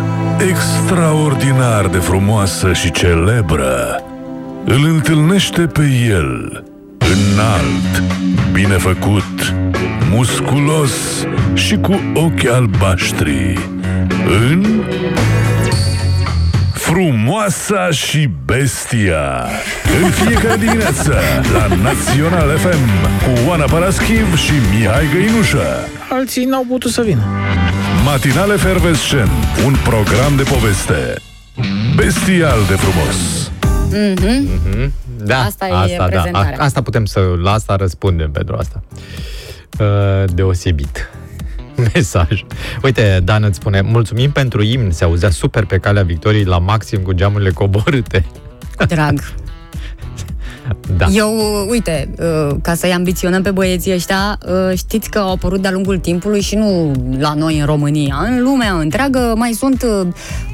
extraordinar de frumoasă și celebră, îl întâlnește pe el, înalt, bine făcut, musculos și cu ochi albaștri, în Frumoasa și Bestia. În fiecare dimineață La Național FM Cu Oana Paraschiv și Mihai Găinușă. Alții n-au putut să vină. Matinale Fervescent Un program de poveste. Bestial de frumos Mhm. Da, Asta e da. prezentarea. A- Asta putem să, la asta răspundem pentru asta. Uh, deosebit. [LAUGHS] Mesaj. Uite, Dan îți spune, mulțumim pentru imn, se auzea super pe calea victoriei la maxim cu geamurile coborâte. Drag. [LAUGHS] Da. Eu, uite, uh, ca să-i ambiționăm pe băieții ăștia, uh, știți că au apărut de-a lungul timpului și nu la noi în România, în lumea întreagă mai sunt uh,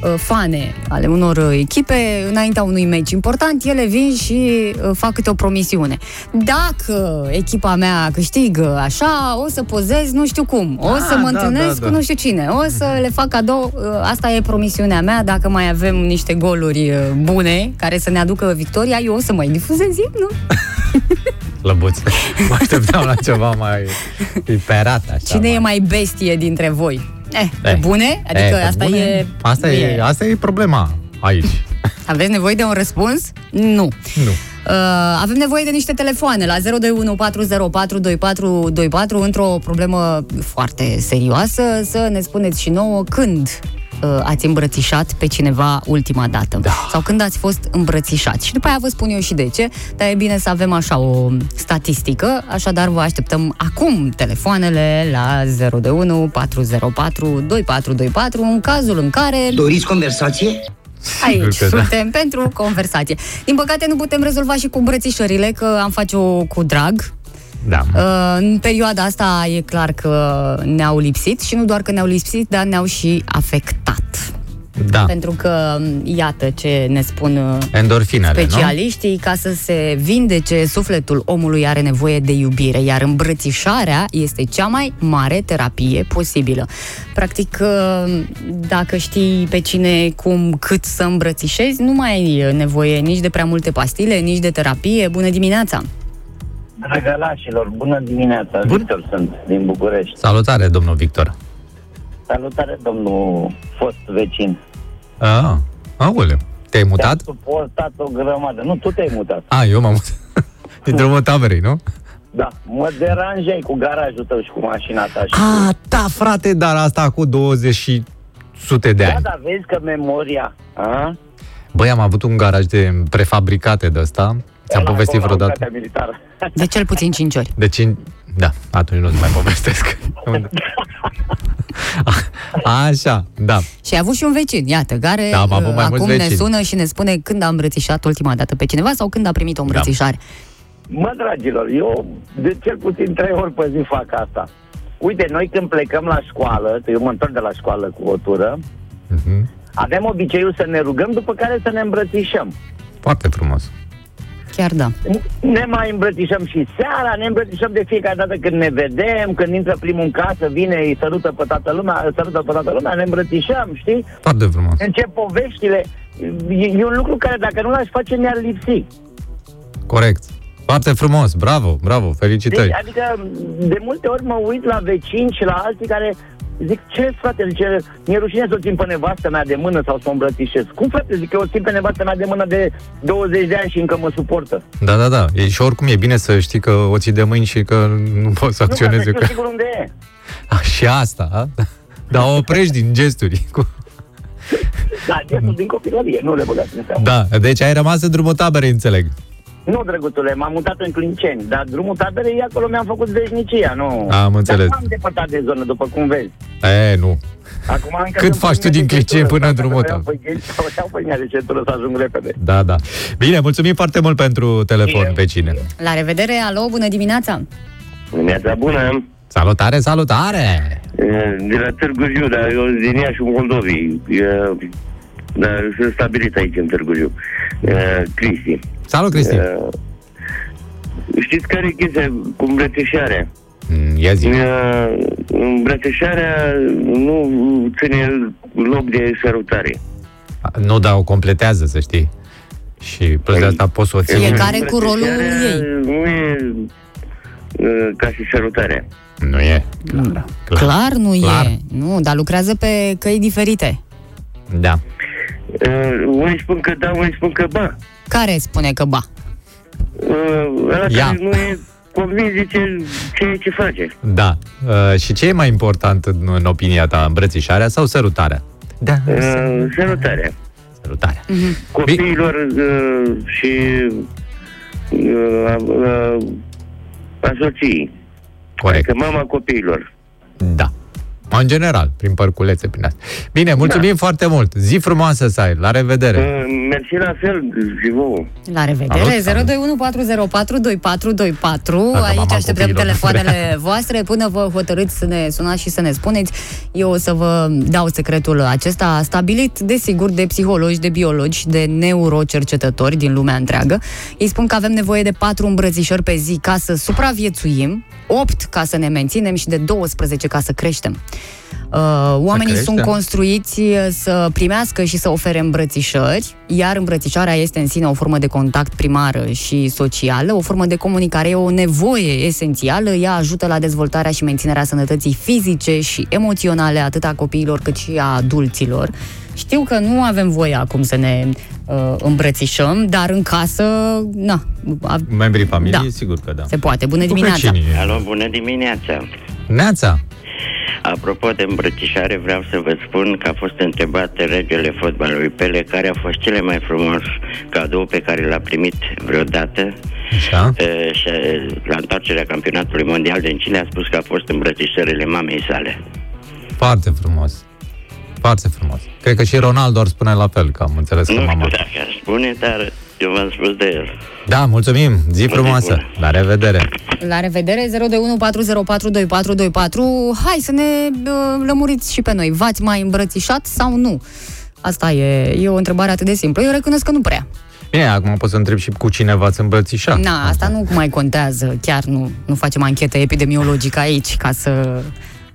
uh, fane ale unor uh, echipe înaintea unui meci important, ele vin și uh, fac câte o promisiune. Dacă echipa mea câștigă așa, o să pozez nu știu cum, o să Ah, mă da, întâlnesc da, da. cu nu știu cine, o să le fac cadou, uh, asta e promisiunea mea, dacă mai avem niște goluri uh, bune care să ne aducă victoria, eu o să mai difuzez nu? [LAUGHS] Lăbuț. Mă așteptam la ceva mai iperat, așa. Cine e mai bestie dintre voi? Eh, pe Eh. bune? Adică pe asta bune? e... Asta e, asta e problema aici. Aveți nevoie de un răspuns? Nu. Nu. Uh, avem nevoie de niște telefoane la 02140422424 într-o problemă foarte serioasă să ne spuneți și nouă când uh, ați îmbrățișat pe cineva ultima dată da. sau când ați fost îmbrățișat. Și după aia vă spun eu și de ce, dar e bine să avem așa o statistică, așadar vă așteptăm acum telefoanele la 021 404 2424 în cazul în care... Doriți conversație? Aici Sigur că da. suntem pentru conversație. Din păcate nu putem rezolva și cu îmbrățișările, că am face-o cu drag. Da. Uh, În perioada asta e clar că ne-au lipsit și nu doar că ne-au lipsit, dar ne-au și afectat. Da. Pentru că, iată ce ne spun uh, Endorfinele, nu? specialiștii, ca să se vindece, sufletul omului are nevoie de iubire, iar îmbrățișarea este cea mai mare terapie posibilă. Practic, uh, dacă știi pe cine, cum, cât să îmbrățișezi, nu mai ai nevoie nici de prea multe pastile, nici de terapie. Bună dimineața! Drăgălașilor, bună dimineața, Bun. Victor sunt din București. Salutare, domnul Victor. Salutare, domnul fost vecin. Ah, aoleu. Te-ai mutat? Te-am suportat o grămadă. Nu, tu te-ai mutat. A, eu m-am mutat. [LAUGHS] Din drumul taberei, nu? Da, mă deranjai cu garajul tău și cu mașina ta. Și A, da, frate, dar asta cu 20 și sute de da, ani. da, vezi că memoria... A? Băi, am avut un garaj de prefabricate de ăsta. Ți-am Ăla povestit acolo, vreodată. Unitatea militară. De cel puțin 5 ori. De cin... Da, atunci nu-ți mai povestesc. Unde? A, Așa, da. Și ai avut și un vecin, iată, care Da, am avut uh, mai mulți acum ne vecini. sună și ne spune când a îmbrățișat ultima dată pe cineva sau când a primit o Da. îmbrățișare. Mă, dragilor, eu de cel puțin trei ori pe zi fac asta. Uite, noi când plecăm la școală, eu mă întorc de la școală cu o tură, Mhm. avem obiceiul să ne rugăm, după care să ne îmbrățișăm. Foarte frumos. Chiar da. Ne mai îmbrățișăm și seara, ne îmbrățișăm de fiecare dată când ne vedem, când intră primul în casă, vine, îi sărută pe toată lumea, îi sărută pe toată lumea, ne îmbrățișăm, știi? Foarte frumos. Încep poveștile. E, e un lucru care dacă nu l-aș face mi-ar lipsi. Corect. Foarte frumos. Bravo, bravo. Felicitări. Deci, adică de multe ori mă uit la vecini și la alții care zic, ce frate, zice, mi-e rușine să o țin pe nevastă mea de mână sau să o îmbrățișez. Cum frate, zic, eu o țin pe nevastă mea de mână de 20 de ani și încă mă suportă. Da, da, da. E, și oricum e bine să știi că o ții de mâini și că nu poți să Nu, ca să acționezi. știu că... sigur unde e. A, [LAUGHS] și asta, a? Dar o oprești din gesturi. Cu- Da, gestul din copilărie, nu le băgați în seamă. Da, deci ai rămas în drumul taberei, înțeleg. Nu, drăguțule, m-am mutat în Clinceni, dar drumul taberei acolo mi-am făcut veșnicia, nu. Am înțeles. Dar am depărtat de zonă, după cum vezi. E, nu. Acum încă Cât sunt faci pe tu linia din de Clinceni centură, până în dacă drumul vreau tău? pe gheți, O iau pe linia de centură să ajung repede. Da, da. Bine, mulțumim foarte mult pentru telefon, vecine. La revedere, alo, bună dimineața! Dimineața bună! Salutare, salutare! De la Târgu Jiu, dar eu sunt din Iașiul Moldovii. E, Dar sunt stabilit aici în Târgu Jiu. E, Cristi. Salut, Cristi! E, Știți care e chestia cu îmbrățișarea? Mm, Ia zi. Uh, Îmbrățișarea nu ține loc de sărutare. Nu, dar o completează, să știi. Și plus de asta poți să o ții. Fiecare cu rolul Îmbrățișarea ei. Nu e uh, ca și sărutarea. Nu e. Clar. Clar nu Clar. e. Nu, dar lucrează pe căi diferite. Da. Uh, unii spun că da, unii spun că ba. Care spune că ba? Uh, ăla Ia. care nu e convins de ce, ce, ce face. Da. Uh, și ce e mai important în, în opinia ta, îmbrățișarea sau sărutarea? Da. Uh, sărutarea. Sărutarea. Copiilor uh, și uh, uh, a soției. Corect. Adică mama copiilor. Da. În general, prin părculețe, prin asta. Bine, mulțumim da. foarte mult. Zi frumoasă să ai. La revedere. Uh, mersi la fel și vouă. La revedere, Salut, salut. 021 Dacă Aici mama așteptăm copiilor telefoanele voastre până vă hotărâți să ne sunați și să ne spuneți. Eu o să vă dau secretul acesta stabilit, desigur, de psihologi, de biologi, de neurocercetători din lumea întreagă. Ei spun că avem nevoie de patru îmbrățișări pe zi ca să supraviețuim, 8 ca să ne menținem și de 12 ca să creștem. Uh, oamenii creștem? sunt construiți uh, să primească și să ofere îmbrățișări, iar îmbrățișarea este în sine o formă de contact primară și socială, o formă de comunicare, e o nevoie esențială, ea ajută la dezvoltarea și menținerea sănătății fizice și emoționale atât a copiilor cât și a adulților. Știu că nu avem voie acum să ne uh, îmbrățișăm, dar în casă, na, a- Membrii familiei, Da. sigur că da. se poate. Bună Cu dimineața! vecinii. Alo, bună dimineața! Neața. Apropo de îmbrățișare, vreau să vă spun că a fost întrebat regele fotbalului Pele care a fost cele mai frumos cadou pe care l-a primit vreodată Așa. e, și e, la întoarcerea campionatului mondial din Chile a spus că a fost îmbrățișările mamei sale. Foarte frumos. Foarte frumos. Cred că și Ronaldo ar spune la fel, că am înțeles că Nu mama... știu dacă aș spune, dar eu v-am spus de el. Da, mulțumim. Zi frumoasă. La revedere. La revedere, 02140422424. Hai să ne uh, lămuriți și pe noi. V-ați mai îmbrățișat sau nu? Asta e, e o întrebare atât de simplă. Eu recunosc că nu prea. Bine, acum pot să întreb și cu cine v-ați îmbrățișat. Na, asta nu mai contează. Chiar nu, nu facem anchetă epidemiologică aici ca să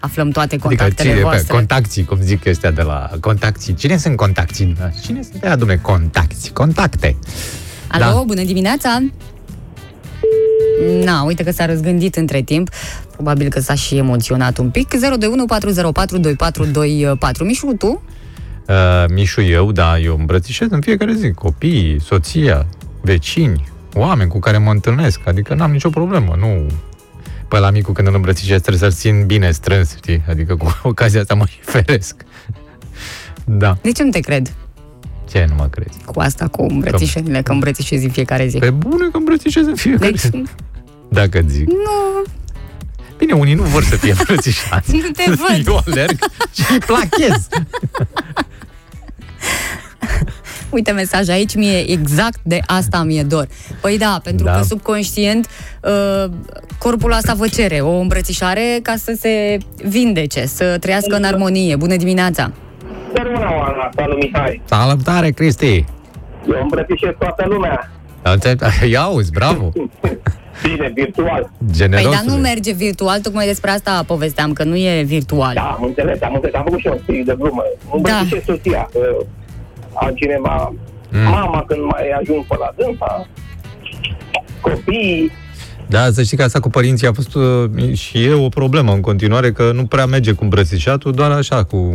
aflăm toate contactele adică cine, voastre. Pe, contacții, cum zic ăștia de la contacții. Cine sunt contacții? Da, Cine sunt ea, domnule, contacții? Contacte. Alo, Da. bună dimineața! Na, uite că s-a răzgândit între timp. Probabil că s-a și emoționat un pic. 02140422424. Mișu, tu? Uh, Mișu eu, da, eu îmbrățișez în fiecare zi copiii, soția, vecini, oameni cu care mă întâlnesc. Adică n-am nicio problemă, nu... Pe la micul când îl îmbrățișez trebuie să-l țin bine strâns, știi? Adică cu [LAUGHS] ocazia asta mă feresc. Da. De ce nu te cred Ce nu mă crezi? cu asta, cu îmbrățișările, că îmbrățișezi în fiecare zi? Pe bune că îmbrățișez în fiecare Deci, zi. Dacă zic. nu, Bine, unii nu vor să fie [LAUGHS] îmbrățișați. Nu te văd. Eu alerg și îi plachez. [LAUGHS] [LAUGHS] uite mesaj aici, mie exact de asta mi-e dor. Păi da, pentru Da. că subconștient uh, corpul asta vă cere o îmbrățișare ca să se vindece, să trăiască în armonie. Bună dimineața! Bună, Oana, salut Mihai. Salutare, Cristi! Eu îmbrățișez toată lumea. [LAUGHS] Ia auzi, bravo! [LAUGHS] Bine, virtual. Păi Generos. dar nu merge virtual, tocmai despre asta povesteam, că nu e virtual. Da, am înțeles, am înțeles. Am făcut și eu un spirit de glumă. Îmbrățișez Da. soția, că altcineva, Mm. mama când mai ajung pe la dânsa, copiii, Da, să știi că asta cu părinții a fost uh, și e o problemă în continuare, că nu prea merge cu îmbrățișatul, doar așa, cu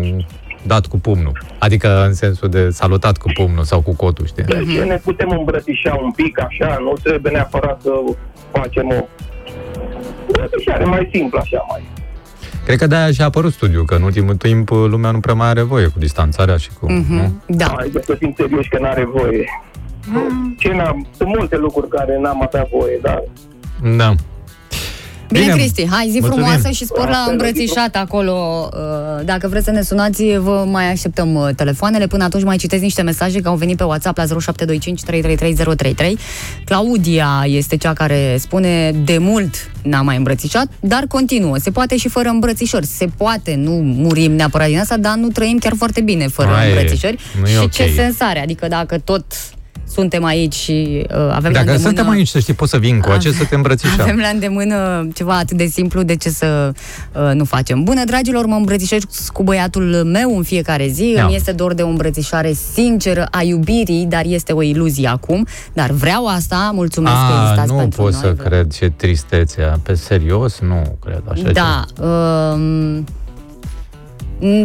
dat cu pumnul. Adică în sensul de salutat cu pumnul sau cu cotul, știi? deci ne putem îmbrățișa un pic așa, nu trebuie neapărat să facem o îmbrățișare mai simplă așa mai. Cred că de-aia și a apărut studiul, că în ultimul timp uh, lumea nu prea mai are voie cu distanțarea și cu... nu? Da. Adică să fim serioși că n-are voie. Ce n-am, sunt multe lucruri care n-am avea voie, dar Da. Bine, Bine, Cristi, hai zi mulțumim. frumoasă și spor la îmbrățișat acolo. Uh, Dacă vreți să ne sunați, vă mai așteptăm uh, telefoanele. Până atunci mai citesc niște mesaje că au venit pe WhatsApp la 0725 333 Claudia este cea care spune de mult n-a mai îmbrățișat, dar continuă. Se poate și fără îmbrățișări. Se poate, nu murim neapărat din asta, dar nu trăim chiar foarte bine fără Aia e. îmbrățișări. Nu e și ok. ce sens are? Adică dacă tot suntem aici și uh, avem la Dacă îndemână... suntem aici, să știi, poți să vin cu Avem- ce să te îmbrățișăm. [LAUGHS] Avem la îndemână ceva atât de simplu, de ce să uh, nu facem? Bună, dragilor, mă îmbrățișez cu băiatul meu în fiecare zi. Ia. Îmi este dor de o îmbrățișare sinceră a iubirii, dar este o iluzie acum. Dar vreau asta, mulțumesc că A, existați nu pentru pot noi. să cred ce tristețe. Pe serios, nu cred așa Da. Um, m,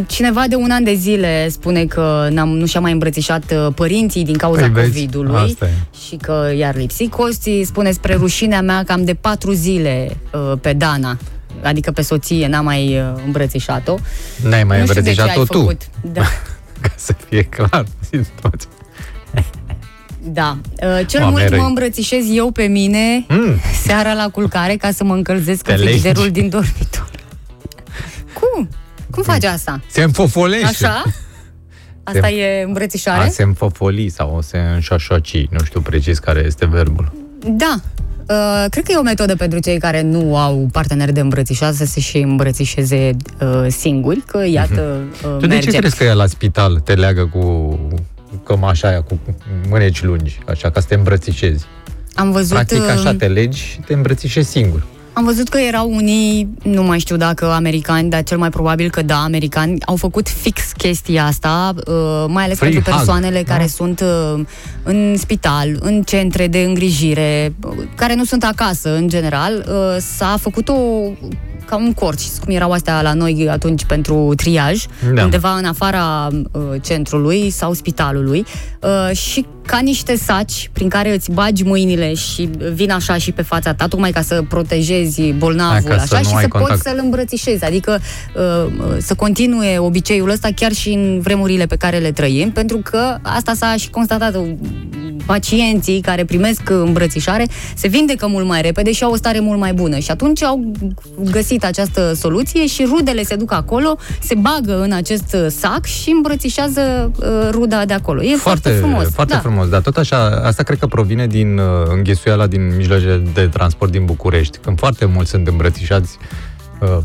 Cineva de un an de zile spune că n-am, nu și-a mai îmbrățișat uh, părinții din cauza Păi vezi, COVID-ului asta e. și că i-ar lipsi. Costi spune spre rușinea mea că am de patru zile uh, pe Dana, adică pe soție, n-am mai uh, îmbrățișat-o. N-ai mai nu știu de ce ai îmbrățișat-o tu. făcut. Da. [LAUGHS] Ca să fie clar situația. Da. Uh, cel Oameni mult răi. mă îmbrățișez eu pe mine Mm. seara la culcare ca să mă încălzesc Te în legi. frigiderul din dormitor. [LAUGHS] Cum? Cum faci asta? Se înfofolește. Așa? Asta e îmbrățișare? A se înfofoli sau o se înșoșoci. Nu știu precis care este verbul. Da. Uh, cred că e o metodă pentru cei care nu au parteneri de îmbrățișat să se și îmbrățișeze uh, singuri, că iată uh, Mhm. Tu de merge. ce crezi că ea la spital te leagă cu cămașa aia, cu mâneci lungi, așa, ca să te îmbrățișezi? Am văzut, Practic așa uh, te legi și te îmbrățișezi singur. Am văzut că erau unii, nu mai știu dacă americani, dar cel mai probabil că da, americani, au făcut fix chestia asta, uh, mai ales Free pentru hug, persoanele da? care sunt uh, în spital, în centre de îngrijire, uh, care nu sunt acasă, în general. Uh, s-a făcut o ca un cort, știți cum erau astea la noi atunci pentru triaj, Da. undeva în afara uh, centrului sau spitalului uh, și ca niște saci prin care îți bagi mâinile și vin așa și pe fața ta, tocmai ca să protejezi bolnavul, Hai, ca să așa, nu și ai să contact. poți să-l îmbrățișezi, adică uh, uh, să continue obiceiul ăsta chiar și în vremurile pe care le trăim, pentru că asta s-a și constatat pacienții care primesc îmbrățișare se vindecă mult mai repede și au o stare mult mai bună. Și atunci au găsit această soluție și rudele se duc acolo, se bagă în acest sac și îmbrățișează uh, ruda de acolo. E foarte, frumos. Foarte da. frumos, dar tot așa, asta cred că provine din uh, înghesuiala din mijloace de transport din București, când foarte mulți sunt îmbrățișați uh,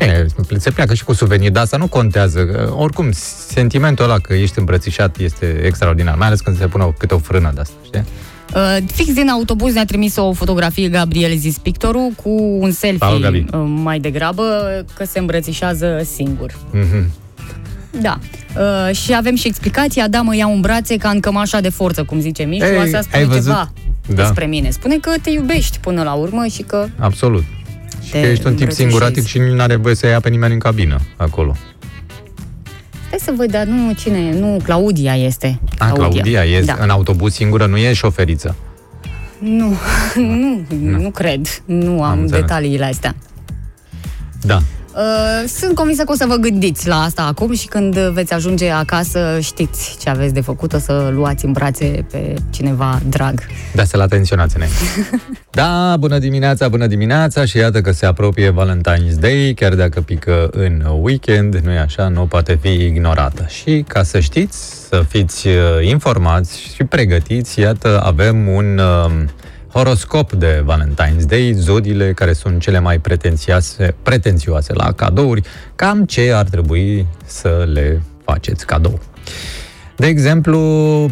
E, se pleacă și cu suvenir, dar asta nu contează. Uh, Oricum, sentimentul ăla că ești îmbrățișat este extraordinar, mai ales când se pune o, câte o frână de asta, știi? Uh, fix din autobuz ne-a trimis o fotografie Gabriel Zis pictorul cu un selfie Salut, Gabi. uh, mai degrabă că se îmbrățișează singur. Mhm. Da. Uh, și avem și explicația, da, mă iau în brațe ca în cămașa de forță, cum zice Mișu, Ei, asta spune ai văzut? ceva Da. despre mine. Spune că te iubești până la urmă și că Absolut. Și Te că ești un tip îmbrățișezi. singuratic și nu are voie să ia pe nimeni în cabină acolo. Stai să văd, dar nu cine e? Nu, Claudia este. A, Claudia, e Da. în autobuz singură, nu e șoferiță. Nu, nu, [LAUGHS] nu cred. Nu am înțeles. detaliile astea. Da. Uh, sunt convinsă că o să vă gândiți la asta acum și când veți ajunge acasă știți ce aveți de făcut, o să luați în brațe pe cineva drag. Da, să-l atenționați înainte. [LAUGHS] Da, bună dimineața, bună dimineața și iată că se apropie Valentine's Day, chiar dacă pică în weekend, nu e așa, nu poate fi ignorată. Și ca să știți, să fiți uh, informați și pregătiți, iată, avem un uh, horoscop de Valentine's Day, zodiile care sunt cele mai pretențioase, pretențioase la cadouri, cam ce ar trebui să le faceți cadou. De exemplu,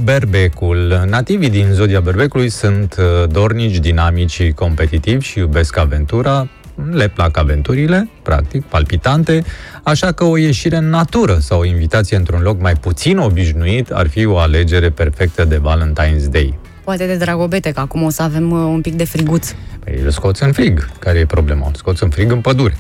berbecul. Nativii din zodia berbecului sunt uh, dornici, dinamici și competitivi și iubesc aventura, le plac aventurile, practic, palpitante, așa că o ieșire în natură sau o invitație într-un loc mai puțin obișnuit ar fi o alegere perfectă de Valentine's Day. Poate de dragobete, că acum o să avem uh, un pic de friguț. Păi îl scoți în frig. Care e problema? Îl scoți în frig în pădure.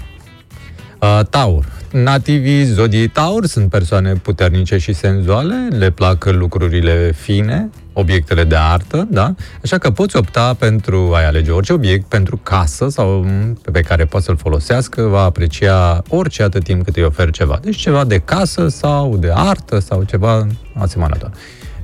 Uh, Taur. Nativii zodiei Taur sunt persoane puternice și senzuale, le plac lucrurile fine, obiectele de artă, da? Așa că poți opta pentru, ai alege orice obiect pentru casă sau m, pe care poți să-l folosească, va aprecia orice atât timp cât îi oferi ceva. Deci ceva de casă sau de artă sau ceva asemănător.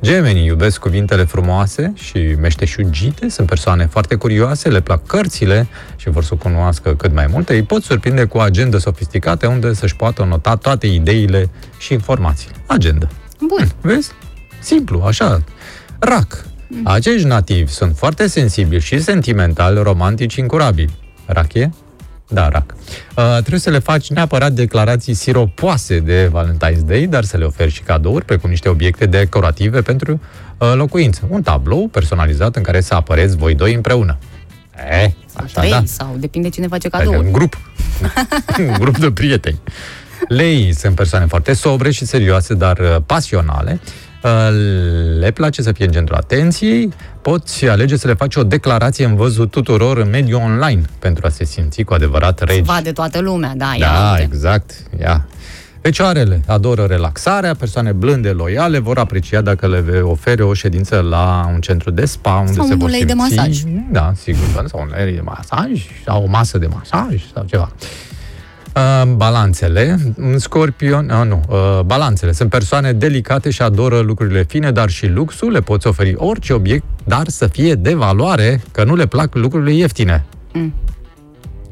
Gemenii iubesc cuvintele frumoase și meșteșugite, sunt persoane foarte curioase, le plac cărțile și vor să cunoască cât mai multe. Îi pot surprinde cu agende sofisticate unde să-și poată nota toate ideile și informațiile. Agenda. Bun. Vezi? Simplu, așa. Rac. Acești nativi sunt foarte sensibili și sentimentali, romantici, incurabili. Rac e? Da, rac. Uh, trebuie să le faci neapărat declarații siropoase de Valentine's Day, dar să le oferi și cadouri, precum niște obiecte decorative pentru uh, locuință. Un tablou personalizat în care să apăreți voi doi împreună. Eh, așa, Trei, da. sau depinde cine face Adică cadou. un grup. [LAUGHS] un grup de prieteni. Lei sunt persoane foarte sobre și serioase, dar uh, pasionale. Uh, Le place să fie în centrul atenției. Poți alege să le faci o declarație în văzut tuturor în mediul online pentru a se simți cu adevărat regi. Vade toată lumea, da, ia Da, uite. exact. Ia. Fecioarele adoră relaxarea, persoane blânde, loiale, vor aprecia dacă le vei ofere o ședință la un centru de spa unde Sau se un vor ulei simți. de masaj. Da, sigur, da, sau un ulei de masaj, sau o masă de masaj, sau ceva. Uh, balanțele, în scorpion, uh, nu, uh, balanțele sunt persoane delicate și adoră lucrurile fine, dar și luxul, le poți oferi orice obiect, dar să fie de valoare, că nu le plac lucrurile ieftine. Mm.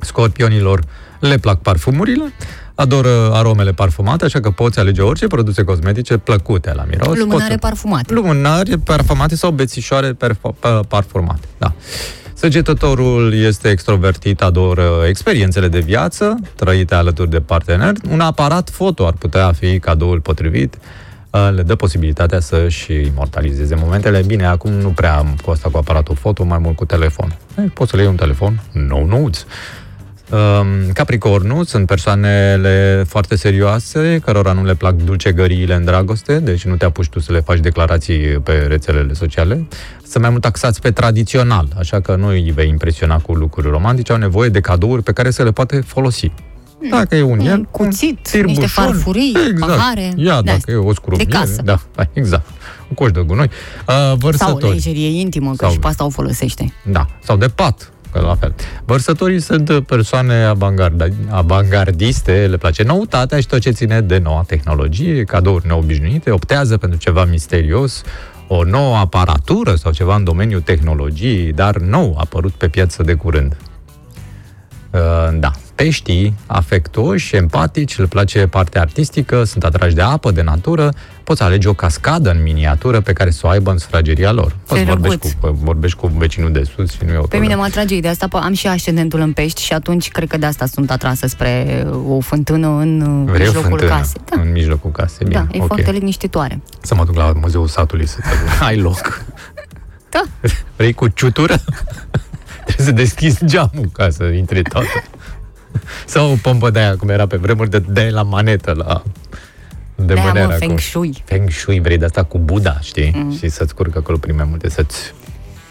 Scorpionilor le plac parfumurile, adoră aromele parfumate, așa că poți alege orice produse cosmetice plăcute la miros. Lumânare Poți- parfumate. Lumânare parfumate sau bețișoare perfo- pa- parfumate, da. Săgetătorul este extrovertit, adoră experiențele de viață, trăite alături de partener. Un aparat foto ar putea fi cadoul potrivit. Uh, Le dă posibilitatea să-și imortalizeze momentele. Bine, acum nu prea am cu asta cu aparatul foto, mai mult cu telefon. Eh, poți să le iei un telefon, no nudes. Um, Capricornul sunt persoanele foarte serioase, cărora nu le plac dulcegăriile în dragoste, deci nu te apuci tu să le faci declarații pe rețelele sociale. Sunt mai mult taxați pe tradițional, așa că nu îi vei impresiona cu lucruri romantice, au nevoie de cadouri pe care să le poate folosi. Dacă e un el, cuțit, tirbușon, niște farfurii, exact. pahare, Ia, de dacă astea, e o scrubniere, de casă. da, exact. Un coș de gunoi. Uh, Sau vărsători. lejerie intimă, că Sau- și pe asta o folosește. Da, sau de pat, că la fel. Vărsătorii sunt persoane avangarda, avangardiste, le place noutatea și tot ce ține de noua tehnologie, cadouri neobișnuite, optează pentru ceva misterios, o nouă aparatură sau ceva în domeniul tehnologiei, dar nou apărut pe piață de curând. Uh, da. Peștii, afectuoși, empatici, le place partea artistică, sunt atrași de apă, de natură, poți alege o cascadă în miniatură pe care să o aibă în sufrageria lor. Poți Ce vorbești drăguț. cu, vorbești cu vecinul de sus și nu e o Pe problemă. mine mă atrage ideea asta, pă, am și ascendentul în pești și atunci cred că de asta sunt atrasă spre o fântână în uh, Vrei o mijlocul fântână casei. Da, în mijlocul casei, bine, da, e ok. foarte liniștitoare. Să mă duc la muzeul satului să te [LAUGHS] ai loc. Da. Vrei cu ciutură? [LAUGHS] Trebuie să deschizi geamul ca să intre toată. [LAUGHS] Sau o pompă de aia, cum era pe vremuri, de de la manetă, la... De De-aia, mă, mânere feng acolo. shui. Feng shui, vrei de asta cu Buddha, știi? Mm. Și să-ți curcă acolo prin mai multe, să-ți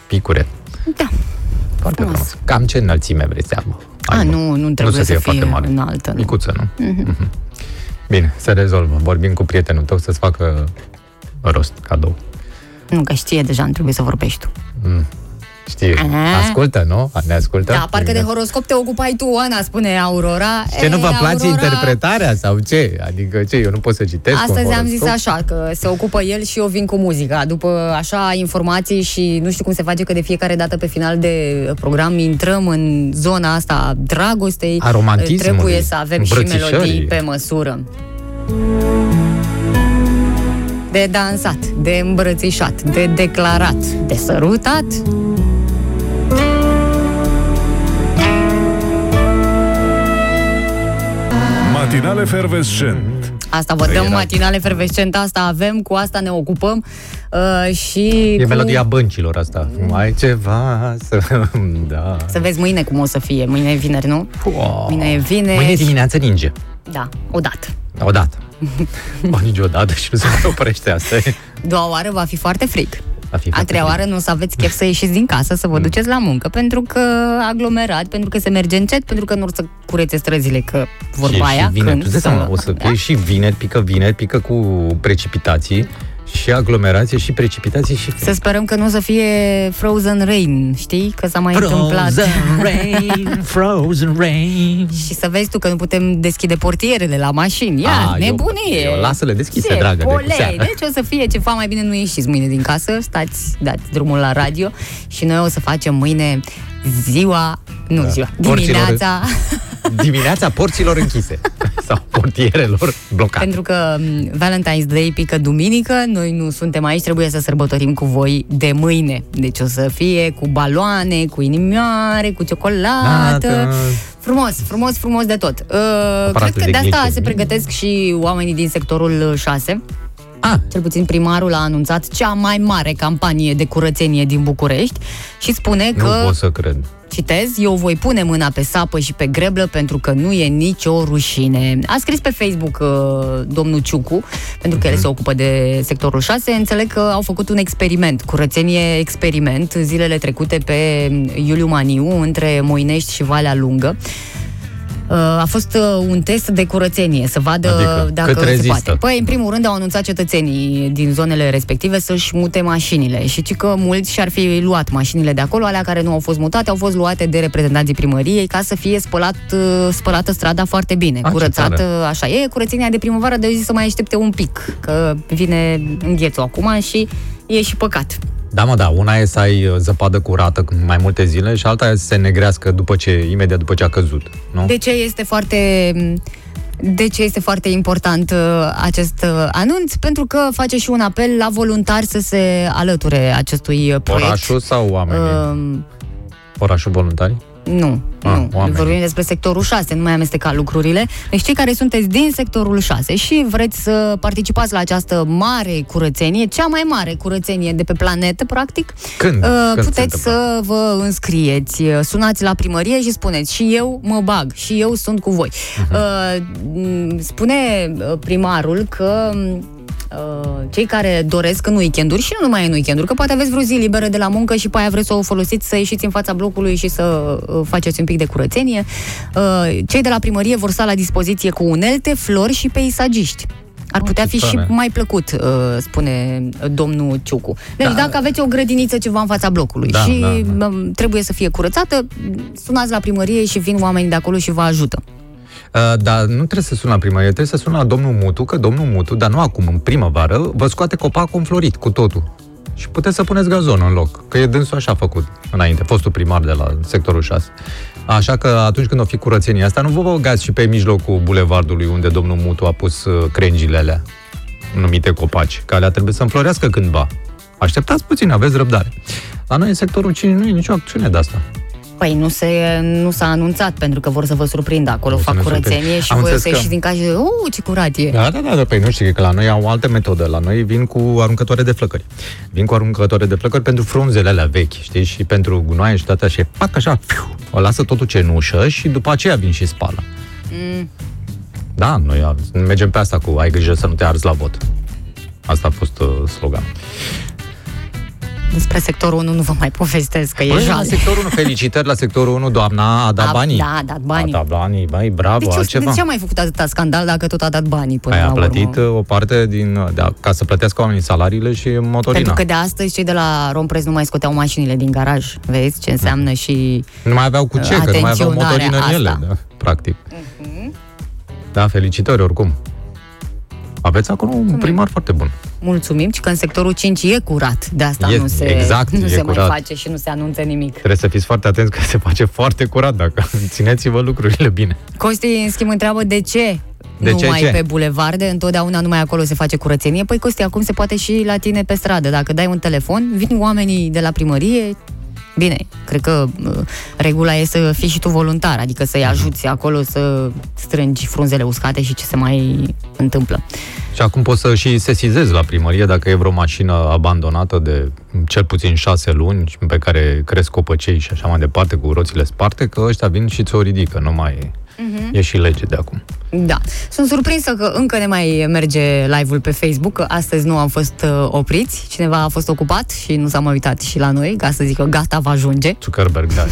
picure. Da. Foarte frumos. Cam ce înălțime vrei să aibă? A, nu, nu trebuie să fie, foarte mare. înaltă. Nu. Micuță, nu? Mhm. Bine, se rezolvă. Vorbim cu prietenul tău să-ți facă rost, cadou. Nu, că știe deja, nu trebuie să vorbești tu. Mm. Știi, Ah. ascultă, nu? Ne ascultă? Da, parcă de horoscop te ocupai tu, Ana, spune Aurora. Ce, nu vă Ei, place Aurora, interpretarea sau ce? Adică ce, eu nu pot să citesc Astăzi un am zis horoscop? așa, că se ocupă el și eu vin cu muzica. După așa informații și nu știu cum se face că de fiecare dată pe final de program intrăm în zona asta a dragostei. A romantismului, Trebuie să avem și îmbrățișării. melodii pe măsură. De dansat, de îmbrățișat, de declarat, de sărutat. Matinale fervescent. Asta vă Păi dăm era- matinale fervescent, asta avem, cu asta ne ocupăm uh, și E cu... melodia băncilor asta. Mai ceva să... [LAUGHS] Da. Să vezi mâine cum o să fie. Mâine e vineri, nu? Wow. Mâine e vineri. Mâine dimineață ninge. Da, odată. Odată. [LAUGHS] Ba, niciodată și nu se mai oprește asta. e. Doua oară va fi foarte frig. Va fi A foarte treia frig. oară nu o să aveți chef să ieșiți din casă, să vă Mm. duceți la muncă, pentru că aglomerat, pentru că se merge încet, pentru că nu or să curețe străzile, că vorba și, aia, și vineri, când tu dai seama, o să fie și vineri, pică vineri, pică cu precipitații și aglomerație și precipitații și Să sperăm că nu o să fie frozen rain, știi? Că s-a mai întâmplat. rain, frozen rain. [LAUGHS] Și să vezi tu că nu putem deschide portierele la mașini. Ia, A, eu- nebunie! eu lasă-le deschise, Ce dragă, de cu polei. seară. Deci o să fie ceva mai bine nu ieșiți mâine din casă, stați, dați drumul la radio și noi o să facem mâine ziua, nu Da. ziua, Porților- dimineața, [LAUGHS] Dimineața porților închise. [LAUGHS] Sau portierelor blocate. pentru că m, Valentine's Day pică duminică, noi nu suntem aici, trebuie să sărbătorim cu voi de mâine. Deci o să fie cu baloane, cu inimioare, cu ciocolată. Dată. Frumos, frumos, frumos de tot. Uh, Aparate cred că de de asta glicemie. se pregătesc și oamenii din sectorul 6. Ah. Cel puțin primarul a anunțat cea mai mare campanie de curățenie din București și spune Nu că pot să cred. Citez, eu voi pune mâna pe sapă și pe greblă pentru că nu e nicio rușine. A scris pe Facebook uh, domnul Ciucu, pentru că el se ocupă de sectorul 6. Înțeleg că au făcut un experiment, curățenie experiment, zilele trecute pe Iuliu Maniu, între Moinești și Valea Lungă. Uh, A fost uh, un test de curățenie, să vadă Adică, dacă cât se rezistă. poate. Păi, în primul rând, au anunțat cetățenii din zonele respective să-și mute mașinile și ci că mulți și-ar fi luat mașinile de acolo, alea care nu au fost mutate, au fost luate de reprezentanții primăriei ca să fie spălat, uh, spălată strada foarte bine, Ah, ce curățată, tare. așa e, curățenia de primăvară de zi să mai aștepte un pic, că vine înghețul acum și e și păcat. Da, mă, da, una e să ai uh, zăpadă curată mai multe zile și alta e să se negrească după ce, imediat după ce a căzut, nu? De ce este foarte de ce este foarte important uh, acest uh, anunț? Pentru că face și un apel la voluntari să se alăture acestui uh, proiect. Orașul sau oamenii? Um, Orașul voluntari? Nu, Ah, nu. oamenii. Vorbim despre sectorul 6, nu mai amesteca lucrurile. Deci cei care sunteți din sectorul 6 și vreți să participați la această mare curățenie, cea mai mare curățenie de pe planetă, practic, Când? uh, Când se puteți să vă înscrieți. Sunați la primărie și spuneți și eu mă bag, și eu sunt cu voi. Mhm. Uh, m, spune uh, primarul că uh, cei care doresc în weekenduri și nu numai în weekenduri, că poate aveți vreo zi liberă de la muncă și pe aia vreți să o folosiți să ieșiți în fața blocului și să uh, faceți un pic de curățenie. Uh, cei de la primărie vor sta la dispoziție cu unelte, flori și peisagiști. Ar putea ce fi și tare. mai plăcut, uh, spune domnul Ciucu. Deci Da. dacă aveți o grădiniță ceva în fața blocului Da, și da, um, trebuie să fie curățată, sunați la primărie și vin oamenii de acolo și vă ajută. Uh, dar nu trebuie să suni la primărie, trebuie să suni la domnul Mutu, că domnul Mutu, dar nu acum, în primăvară, vă scoate copacul înflorit cu totul. Și puteți să puneți gazon în loc, că e dânsul așa făcut înainte, fostul primar de la sectorul 6. Așa că atunci când o fi curățenia asta, nu vă băgați și pe mijlocul bulevardului unde domnul Mutu a pus uh, crengile alea, numite copaci, că alea trebuie să înflorească cândva. Așteptați puțin, aveți răbdare. La noi în sectorul 5 nu e nicio acțiune de asta. Păi nu, se, nu s-a anunțat pentru că vor să vă surprindă acolo, Nu să fac ne curățenie surprindă. și Am voi o înțeles să că- ieșiți din casă și zic, uh, ce curat e. Da, da, da, da, păi nu știi că la noi au o altă metodă. La noi vin cu aruncătoare de flăcări. Vin cu aruncătoare de flăcări pentru frunzele alea vechi, știi, și pentru gunoaie și toate așa. Fac așa, fiu, o lasă totul cenușă și după aceea vin și spală. Mm. Da, noi a- mergem pe asta cu ai grijă să nu te arzi la vot. Asta a fost uh, slogan. Despre sectorul 1 nu vă mai povestesc, că e Băi, la jale. sectorul 1, felicitări la sectorul 1, doamna a dat A- banii. da, a dat banii. A dat banii, băi, bravo, De ce, altceva. de ce a mai făcut atâta scandal dacă tot a dat banii până Aia la a plătit urmă? uh, o parte din, de, ca să plătească oamenii salariile și motorina. Pentru că de astăzi cei de la Romprez nu mai scoteau mașinile din garaj. Vezi ce înseamnă și Nu mai aveau cu ce, că nu mai aveau atenționarea motorină în ele, asta. da, practic. Da, felicitări oricum. Aveți acolo un primar foarte bun. mulțumim și că în sectorul 5 e curat. De asta E- nu se, exact, nu e se curat. mai face și nu se anunță nimic. Trebuie să fiți foarte atenți că se face foarte curat dacă [LAUGHS] țineți-vă lucrurile bine. Costi, în schimb, întreabă de ce De ce, numai ce? pe bulevarde, întotdeauna numai acolo se face curățenie. Păi, Costi, acum se poate și la tine pe stradă. Dacă dai un telefon, vin oamenii de la primărie, Bine, cred că uh, regula e să fii și tu voluntar, adică să-i Mhm. ajuți acolo să strângi frunzele uscate și ce se mai întâmplă. Și acum poți să și sesizezi la primărie dacă e vreo mașină abandonată de cel puțin șase luni pe care cresc copăcei și așa mai departe cu roțile sparte, că ăștia vin și ți-o ridică, nu mai e. Mhm. E și lege de acum. Da. Sunt surprinsă că încă ne mai merge live-ul pe Facebook, că astăzi nu am fost uh, opriți. Cineva a fost ocupat și nu s-a mai uitat și la noi, ca să zică gata, va ajunge. Zuckerberg, da.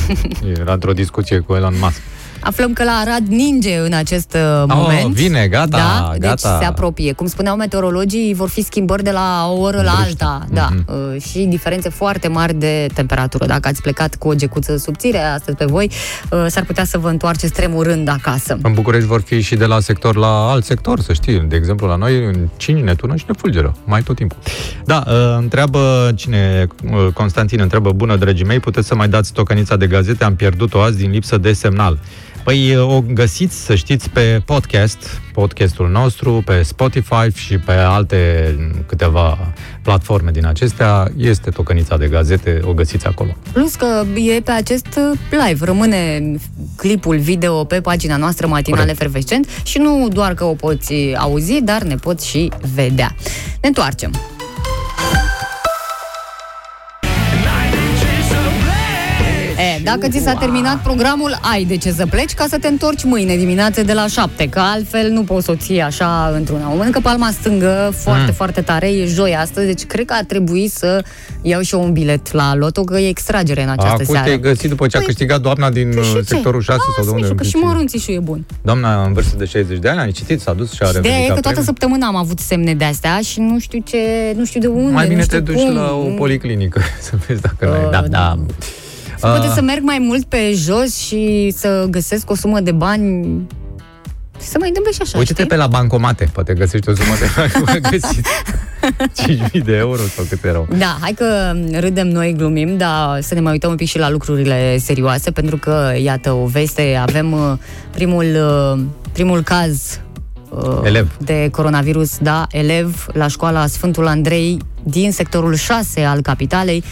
Era într-o discuție cu Elon Musk. Aflăm că la Arad ninge în acest uh, moment. Oh, vine, gata, da, gata. Deci se apropie. Cum spuneau meteorologii, vor fi schimbări de la o oră la alta. Da. Mhm. Uh, și diferențe foarte mari de temperatură. Dacă ați plecat cu o gecuță subțire astăzi pe voi, uh, s-ar putea să vă întoarceți tremurând acasă. În București vor fi și de la sector la alt sector, să știi. De exemplu, la noi, în cine ne turnă și ne fulgeră, mai tot timpul. Da, uh, întreabă cine, uh, Constantin întreabă, bună, dragii mei, puteți să mai dați tocănița de gazete, am pierdut-o azi din lipsă de semnal. Păi uh, o găsiți, să știți, pe podcast, podcastul nostru, pe Spotify și pe alte mm, câteva platforme din acestea. Este tocănița de gazete, o găsiți acolo. Plus că e pe acest uh, live, rămâne clipul video pe pagina noastră matinale Fervescent și nu doar că o poți auzi, dar ne poți și vedea. Ne întoarcem. Dacă ți s-a terminat programul, ai de ce să pleci ca să te întorci mâine dimineață de la 7, că altfel nu poți să o ții așa într-una. O mănâncă palma stângă foarte, Mm. foarte tare, e joi astăzi, deci cred că ar trebui să iau și eu un bilet la loto, că e extragere în această Acum seară. te-ai găsit după ce a câștigat doamna din Păi și uh, ce? sectorul 6 sau de unde? Mișu, că și mărunțișul e bun. Doamna în vârstă de 60 de ani, ai citit, s-a dus și a Ideea e revendicat că toată premiul. săptămâna am avut semne de astea și nu știu ce, nu știu de unde, Mai nu bine știu te duci cum. la o policlinică [LAUGHS] să vezi dacă Uh, n-ai. Da, da. Se poate Uh, să merg mai mult pe jos și să găsesc o sumă de bani și să mai întâmple și așa, Uite-te știi? pe la bancomate, poate găsești o sumă de bani, [LAUGHS] găsiți 5.000 de euro sau cât erau. Da, hai că râdem noi, glumim, dar să ne mai uităm un pic și la lucrurile serioase, pentru că, iată, o veste, avem uh, primul, uh, primul caz uh, Elev. de coronavirus, da, elev la școala Sfântul Andrei din sectorul 6 al capitalei.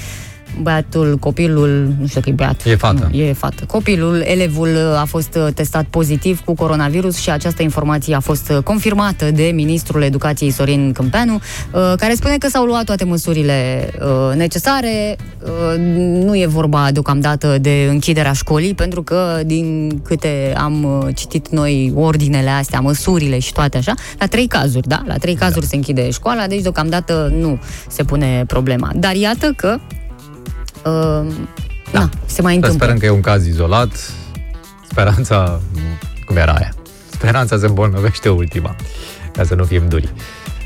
Băiatul, copilul, nu știu că e băiat. E fată. Nu, e fată. Copilul, elevul uh, a fost uh, testat pozitiv cu coronavirus și această informație a fost uh, confirmată de ministrul educației Sorin Câmpeanu, uh, care spune că s-au luat toate măsurile uh, necesare. Uh, Nu e vorba deocamdată de închiderea școlii, pentru că din câte am uh, citit noi ordinele astea, măsurile și toate așa, la trei cazuri, da? La trei cazuri se închide școala, deci deocamdată nu se pune problema. Dar iată că uh, da. se mai Să întâmplă. sperăm că e un caz izolat. Speranța, cum era aia? Speranța se îmbolnăvește ultima, ca să nu fim duri.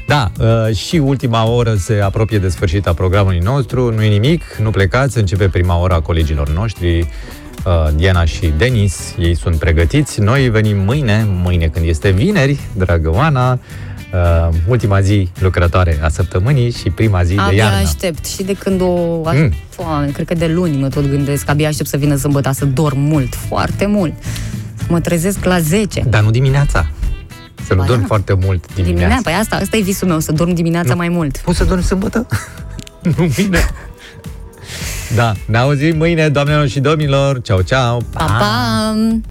Da, uh, și ultima oră se apropie de sfârșit a programului nostru. Nu e nimic, nu plecați, începe prima oră a colegilor noștri, uh, Diana și Denis. Ei sunt pregătiți. Noi venim mâine, mâine când este vineri, dragă Oana, uh, ultima zi lucrătoare a săptămânii și prima zi de Abia iarnă. aștept. Și de când o... Mm. Mm. Doamne, cred că de luni mă tot gândesc. Abia aștept să vină sâmbătă să dorm mult, foarte mult. Să mă trezesc la 10. Dar nu dimineața. Să nu Ba dormi da. foarte mult dimineața. Dimineața, păi asta, asta e visul meu, să dorm dimineața Nu. mai mult. Poți să dormi sâmbătă? [LAUGHS] nu bine. Da, ne auzim mâine, doamnelor și domnilor. Ceau, ceau. Pa, pa!